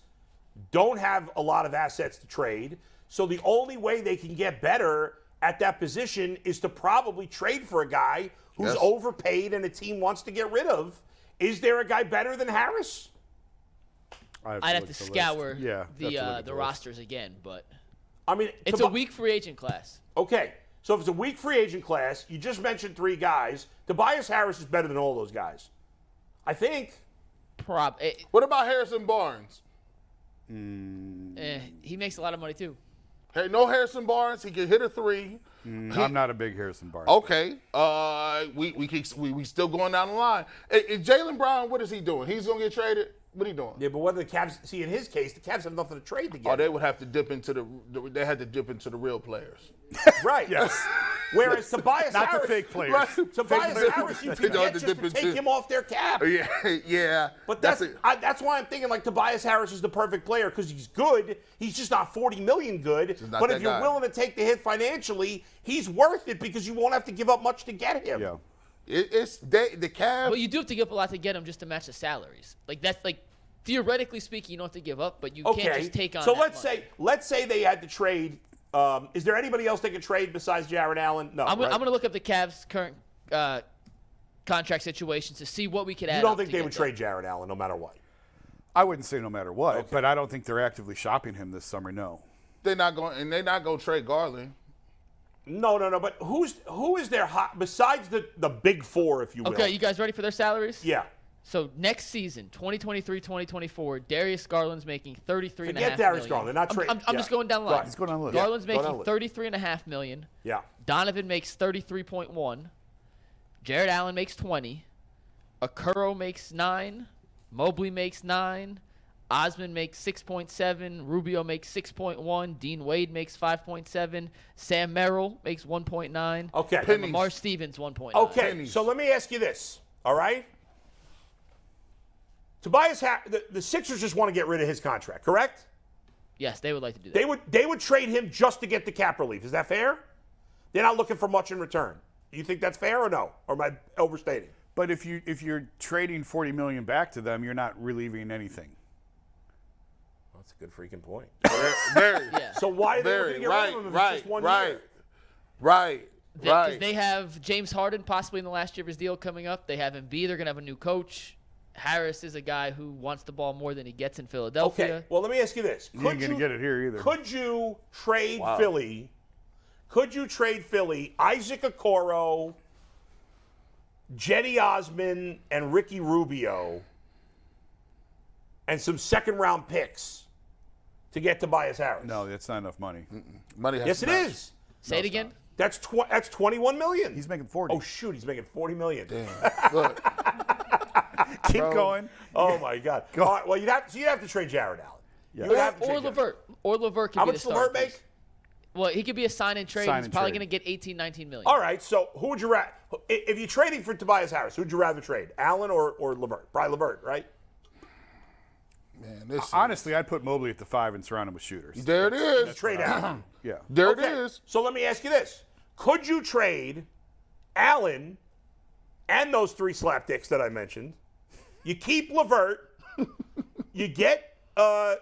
don't have a lot of assets to trade. So the only way they can get better at that position is to probably trade for a guy who's Yes. overpaid and a team wants to get rid of. Is there a guy better than Harris? I I'd have look to at the list. scour Yeah, have the look uh, at the rosters again, but I mean, it's Tobi- a weak free agent class. Okay, so if it's a weak free agent class, you just mentioned three guys. Tobias Harris is better than all those guys. I think. Prob, eh, What about Harrison Barnes? eh, he makes a lot of money too. Hey, no Harrison Barnes. He can hit a three. I'm not a big Harrison Barnes. Okay. Uh, we we keep, we, we still going down the line. Hey, hey, Jaylen Brown, what is he doing? He's gonna get traded. What are you doing? Yeah, but whether the Cavs see in his case, the Cavs have nothing to trade to get. Oh, they would have to dip into the. They had to dip into the real players. right. Yes. Whereas Tobias Not the fake players. Right. Tobias Fake Harris, you can get don't to just to take him off their cap. Yeah, yeah. But that's it. I, that's why I'm thinking like Tobias Harris is the perfect player because he's good. He's just not 40 million good. But if you're guy. willing to take the hit financially, he's worth it because you won't have to give up much to get him. Yeah. It, it's they, the Cavs. But you do have to give up a lot to get him just to match the salaries. Like that's like theoretically speaking, you don't have to give up, but you Okay. can't just take on. so that let's money. say let's say they had to trade. Um, is there anybody else they could trade besides Jarrett Allen? No. I'm, gonna- right? I'm going to look up the Cavs' current uh, contract situations to see what we could add. You don't up think to they get would them. trade Jarrett Allen no matter what? I wouldn't say no matter what, but I don't think they're actively shopping him this summer. No. they're not going, and they're not going to trade Garland. No, no, no. But who's who is their hot besides the the big four, if you will? Okay, you guys ready for their salaries? yeah. So next season, 2023-2024, Darius Garland's making 33 and a half Darius million. Garland. Not I'm, I'm, I'm yeah. just going down the line. ahead. Let's go down the list. Garland's Yeah, making list. 33 and a half million. Yeah. Donovan makes 33.1. Jarrett Allen makes 20. Okoro makes 9. Mobley makes 9. Osman makes 6.7. Rubio makes 6.1. Dean Wade makes 5.7. Sam Merrill makes 1.9. Okay. And Lamar Stevens 1.9. Okay, Pennies. so let me ask you this, all right? Tobias, ha- the, the Sixers just want to get rid of his contract, correct? Yes, they would like to do that. They would they would trade him just to get the cap relief. Is that fair? They're not looking for much in return. You think that's fair or no? Or am I overstating? But if you if you're trading 40 million back to them, you're not relieving anything. That's a good freaking point. Very, yeah. So why are they looking very to get right, rid of him if right, it's just one right, year? right, They, 'cause right. they have James Harden possibly in the last year of his deal coming up. They have Embiid. They're going to have a new coach. Harris is a guy who wants the ball more than he gets in Philadelphia. Okay. Well, let me ask you this: Could You ain't gonna get it here either. Could you trade Philly? Could you trade Philly Isaac Okoro, Cedi Osman, and Ricky Rubio and some second round picks to get Tobias Harris. No, that's not enough money. Money has Yes, to it match. is. Say it again. That's tw- that's 21 million. He's making 40. oh shoot, he's making 40 million. Damn. Look, Keep bro. going. Oh my God. Go. All right, well, you'd have so you'd have to trade Jarrett Allen. Yeah. You would Or, have to or trade Jarrett. Levert. Or Levert could How be much the Levert make? Well, he could be a sign and trade. Sign He's and probably trade. going to get 18, 19 million. All right, so who would you rather? If you're trading for Tobias Harris, who'd you rather trade, Allen or or Levert? Probably Levert, right? Man, this is- Honestly, I'd put Mobley at the five and surround him with shooters. there it is. Trade out. Yeah. There Okay, it is. So let me ask you this: Could you trade Allen and those three slapdicks that I mentioned? You keep Levert, you get uh,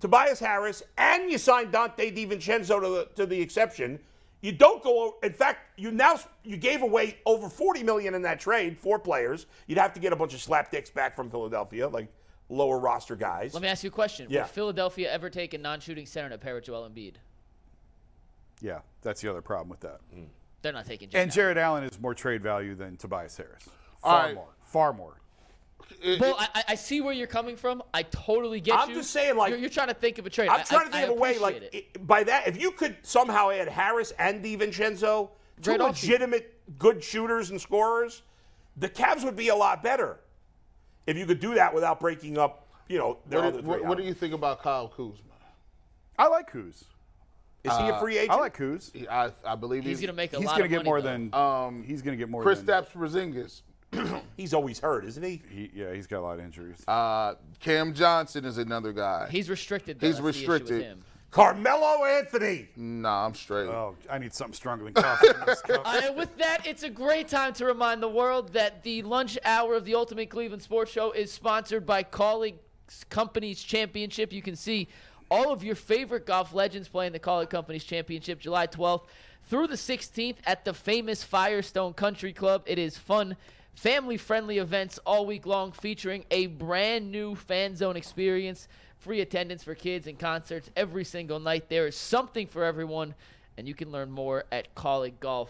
Tobias Harris, and you sign Donte DiVincenzo to the, to the exception. You don't go. In fact, you now you gave away over 40 million in that trade. Four players. You'd have to get a bunch of slapdicks back from Philadelphia, like lower roster guys. Let me ask you a question. Yeah. Would Philadelphia ever take a non-shooting center to pair with Joel Embiid? Yeah, that's the other problem with that. Hmm. They're not taking. Jarrett and Jarrett. Jarrett Allen is more trade value than Tobias Harris. Far right. more. Far more. It- Well, I, I- I see where you're coming from. I totally get it. I'm you. just saying, like- you're, you're trying to think of a trade. I'm trying I- to think I of a way, like it. by that, if you could somehow add Harris and DiVincenzo, two Great offseason. legitimate good shooters and scorers, the Cavs would be a lot better. If you could do that without breaking up, you know, their what, other do- three. what, what do you think about Kyle Kuzma? I like Kuz. Is he a free agent? I like Kuz. He- I, I believe He's going to make a He's lot going to of get money, more though. than. Um, he's going to get more Chris than. Stapps Porzingis. He's always hurt, isn't he? He, yeah, he's got a lot of injuries. Uh, Cam Johnson is another guy. He's restricted. Though. He's That's the issue with restricted. him. Carmelo Anthony. nah, I'm straight. oh, I need something stronger than coffee. this cup. Uh, and with that, it's a great time to remind the world that the lunch hour of the Ultimate Cleveland Sports Show is sponsored by Kaulig Companies Championship. You can see all of your favorite golf legends playing the Kaulig Companies Championship July 12th through the 16th at the famous Firestone Country Club. It is fun, family friendly events all week long featuring a brand new fan zone experience, free attendance for kids and concerts every single night. There is something for everyone, and you can learn more at kauliggolf.com.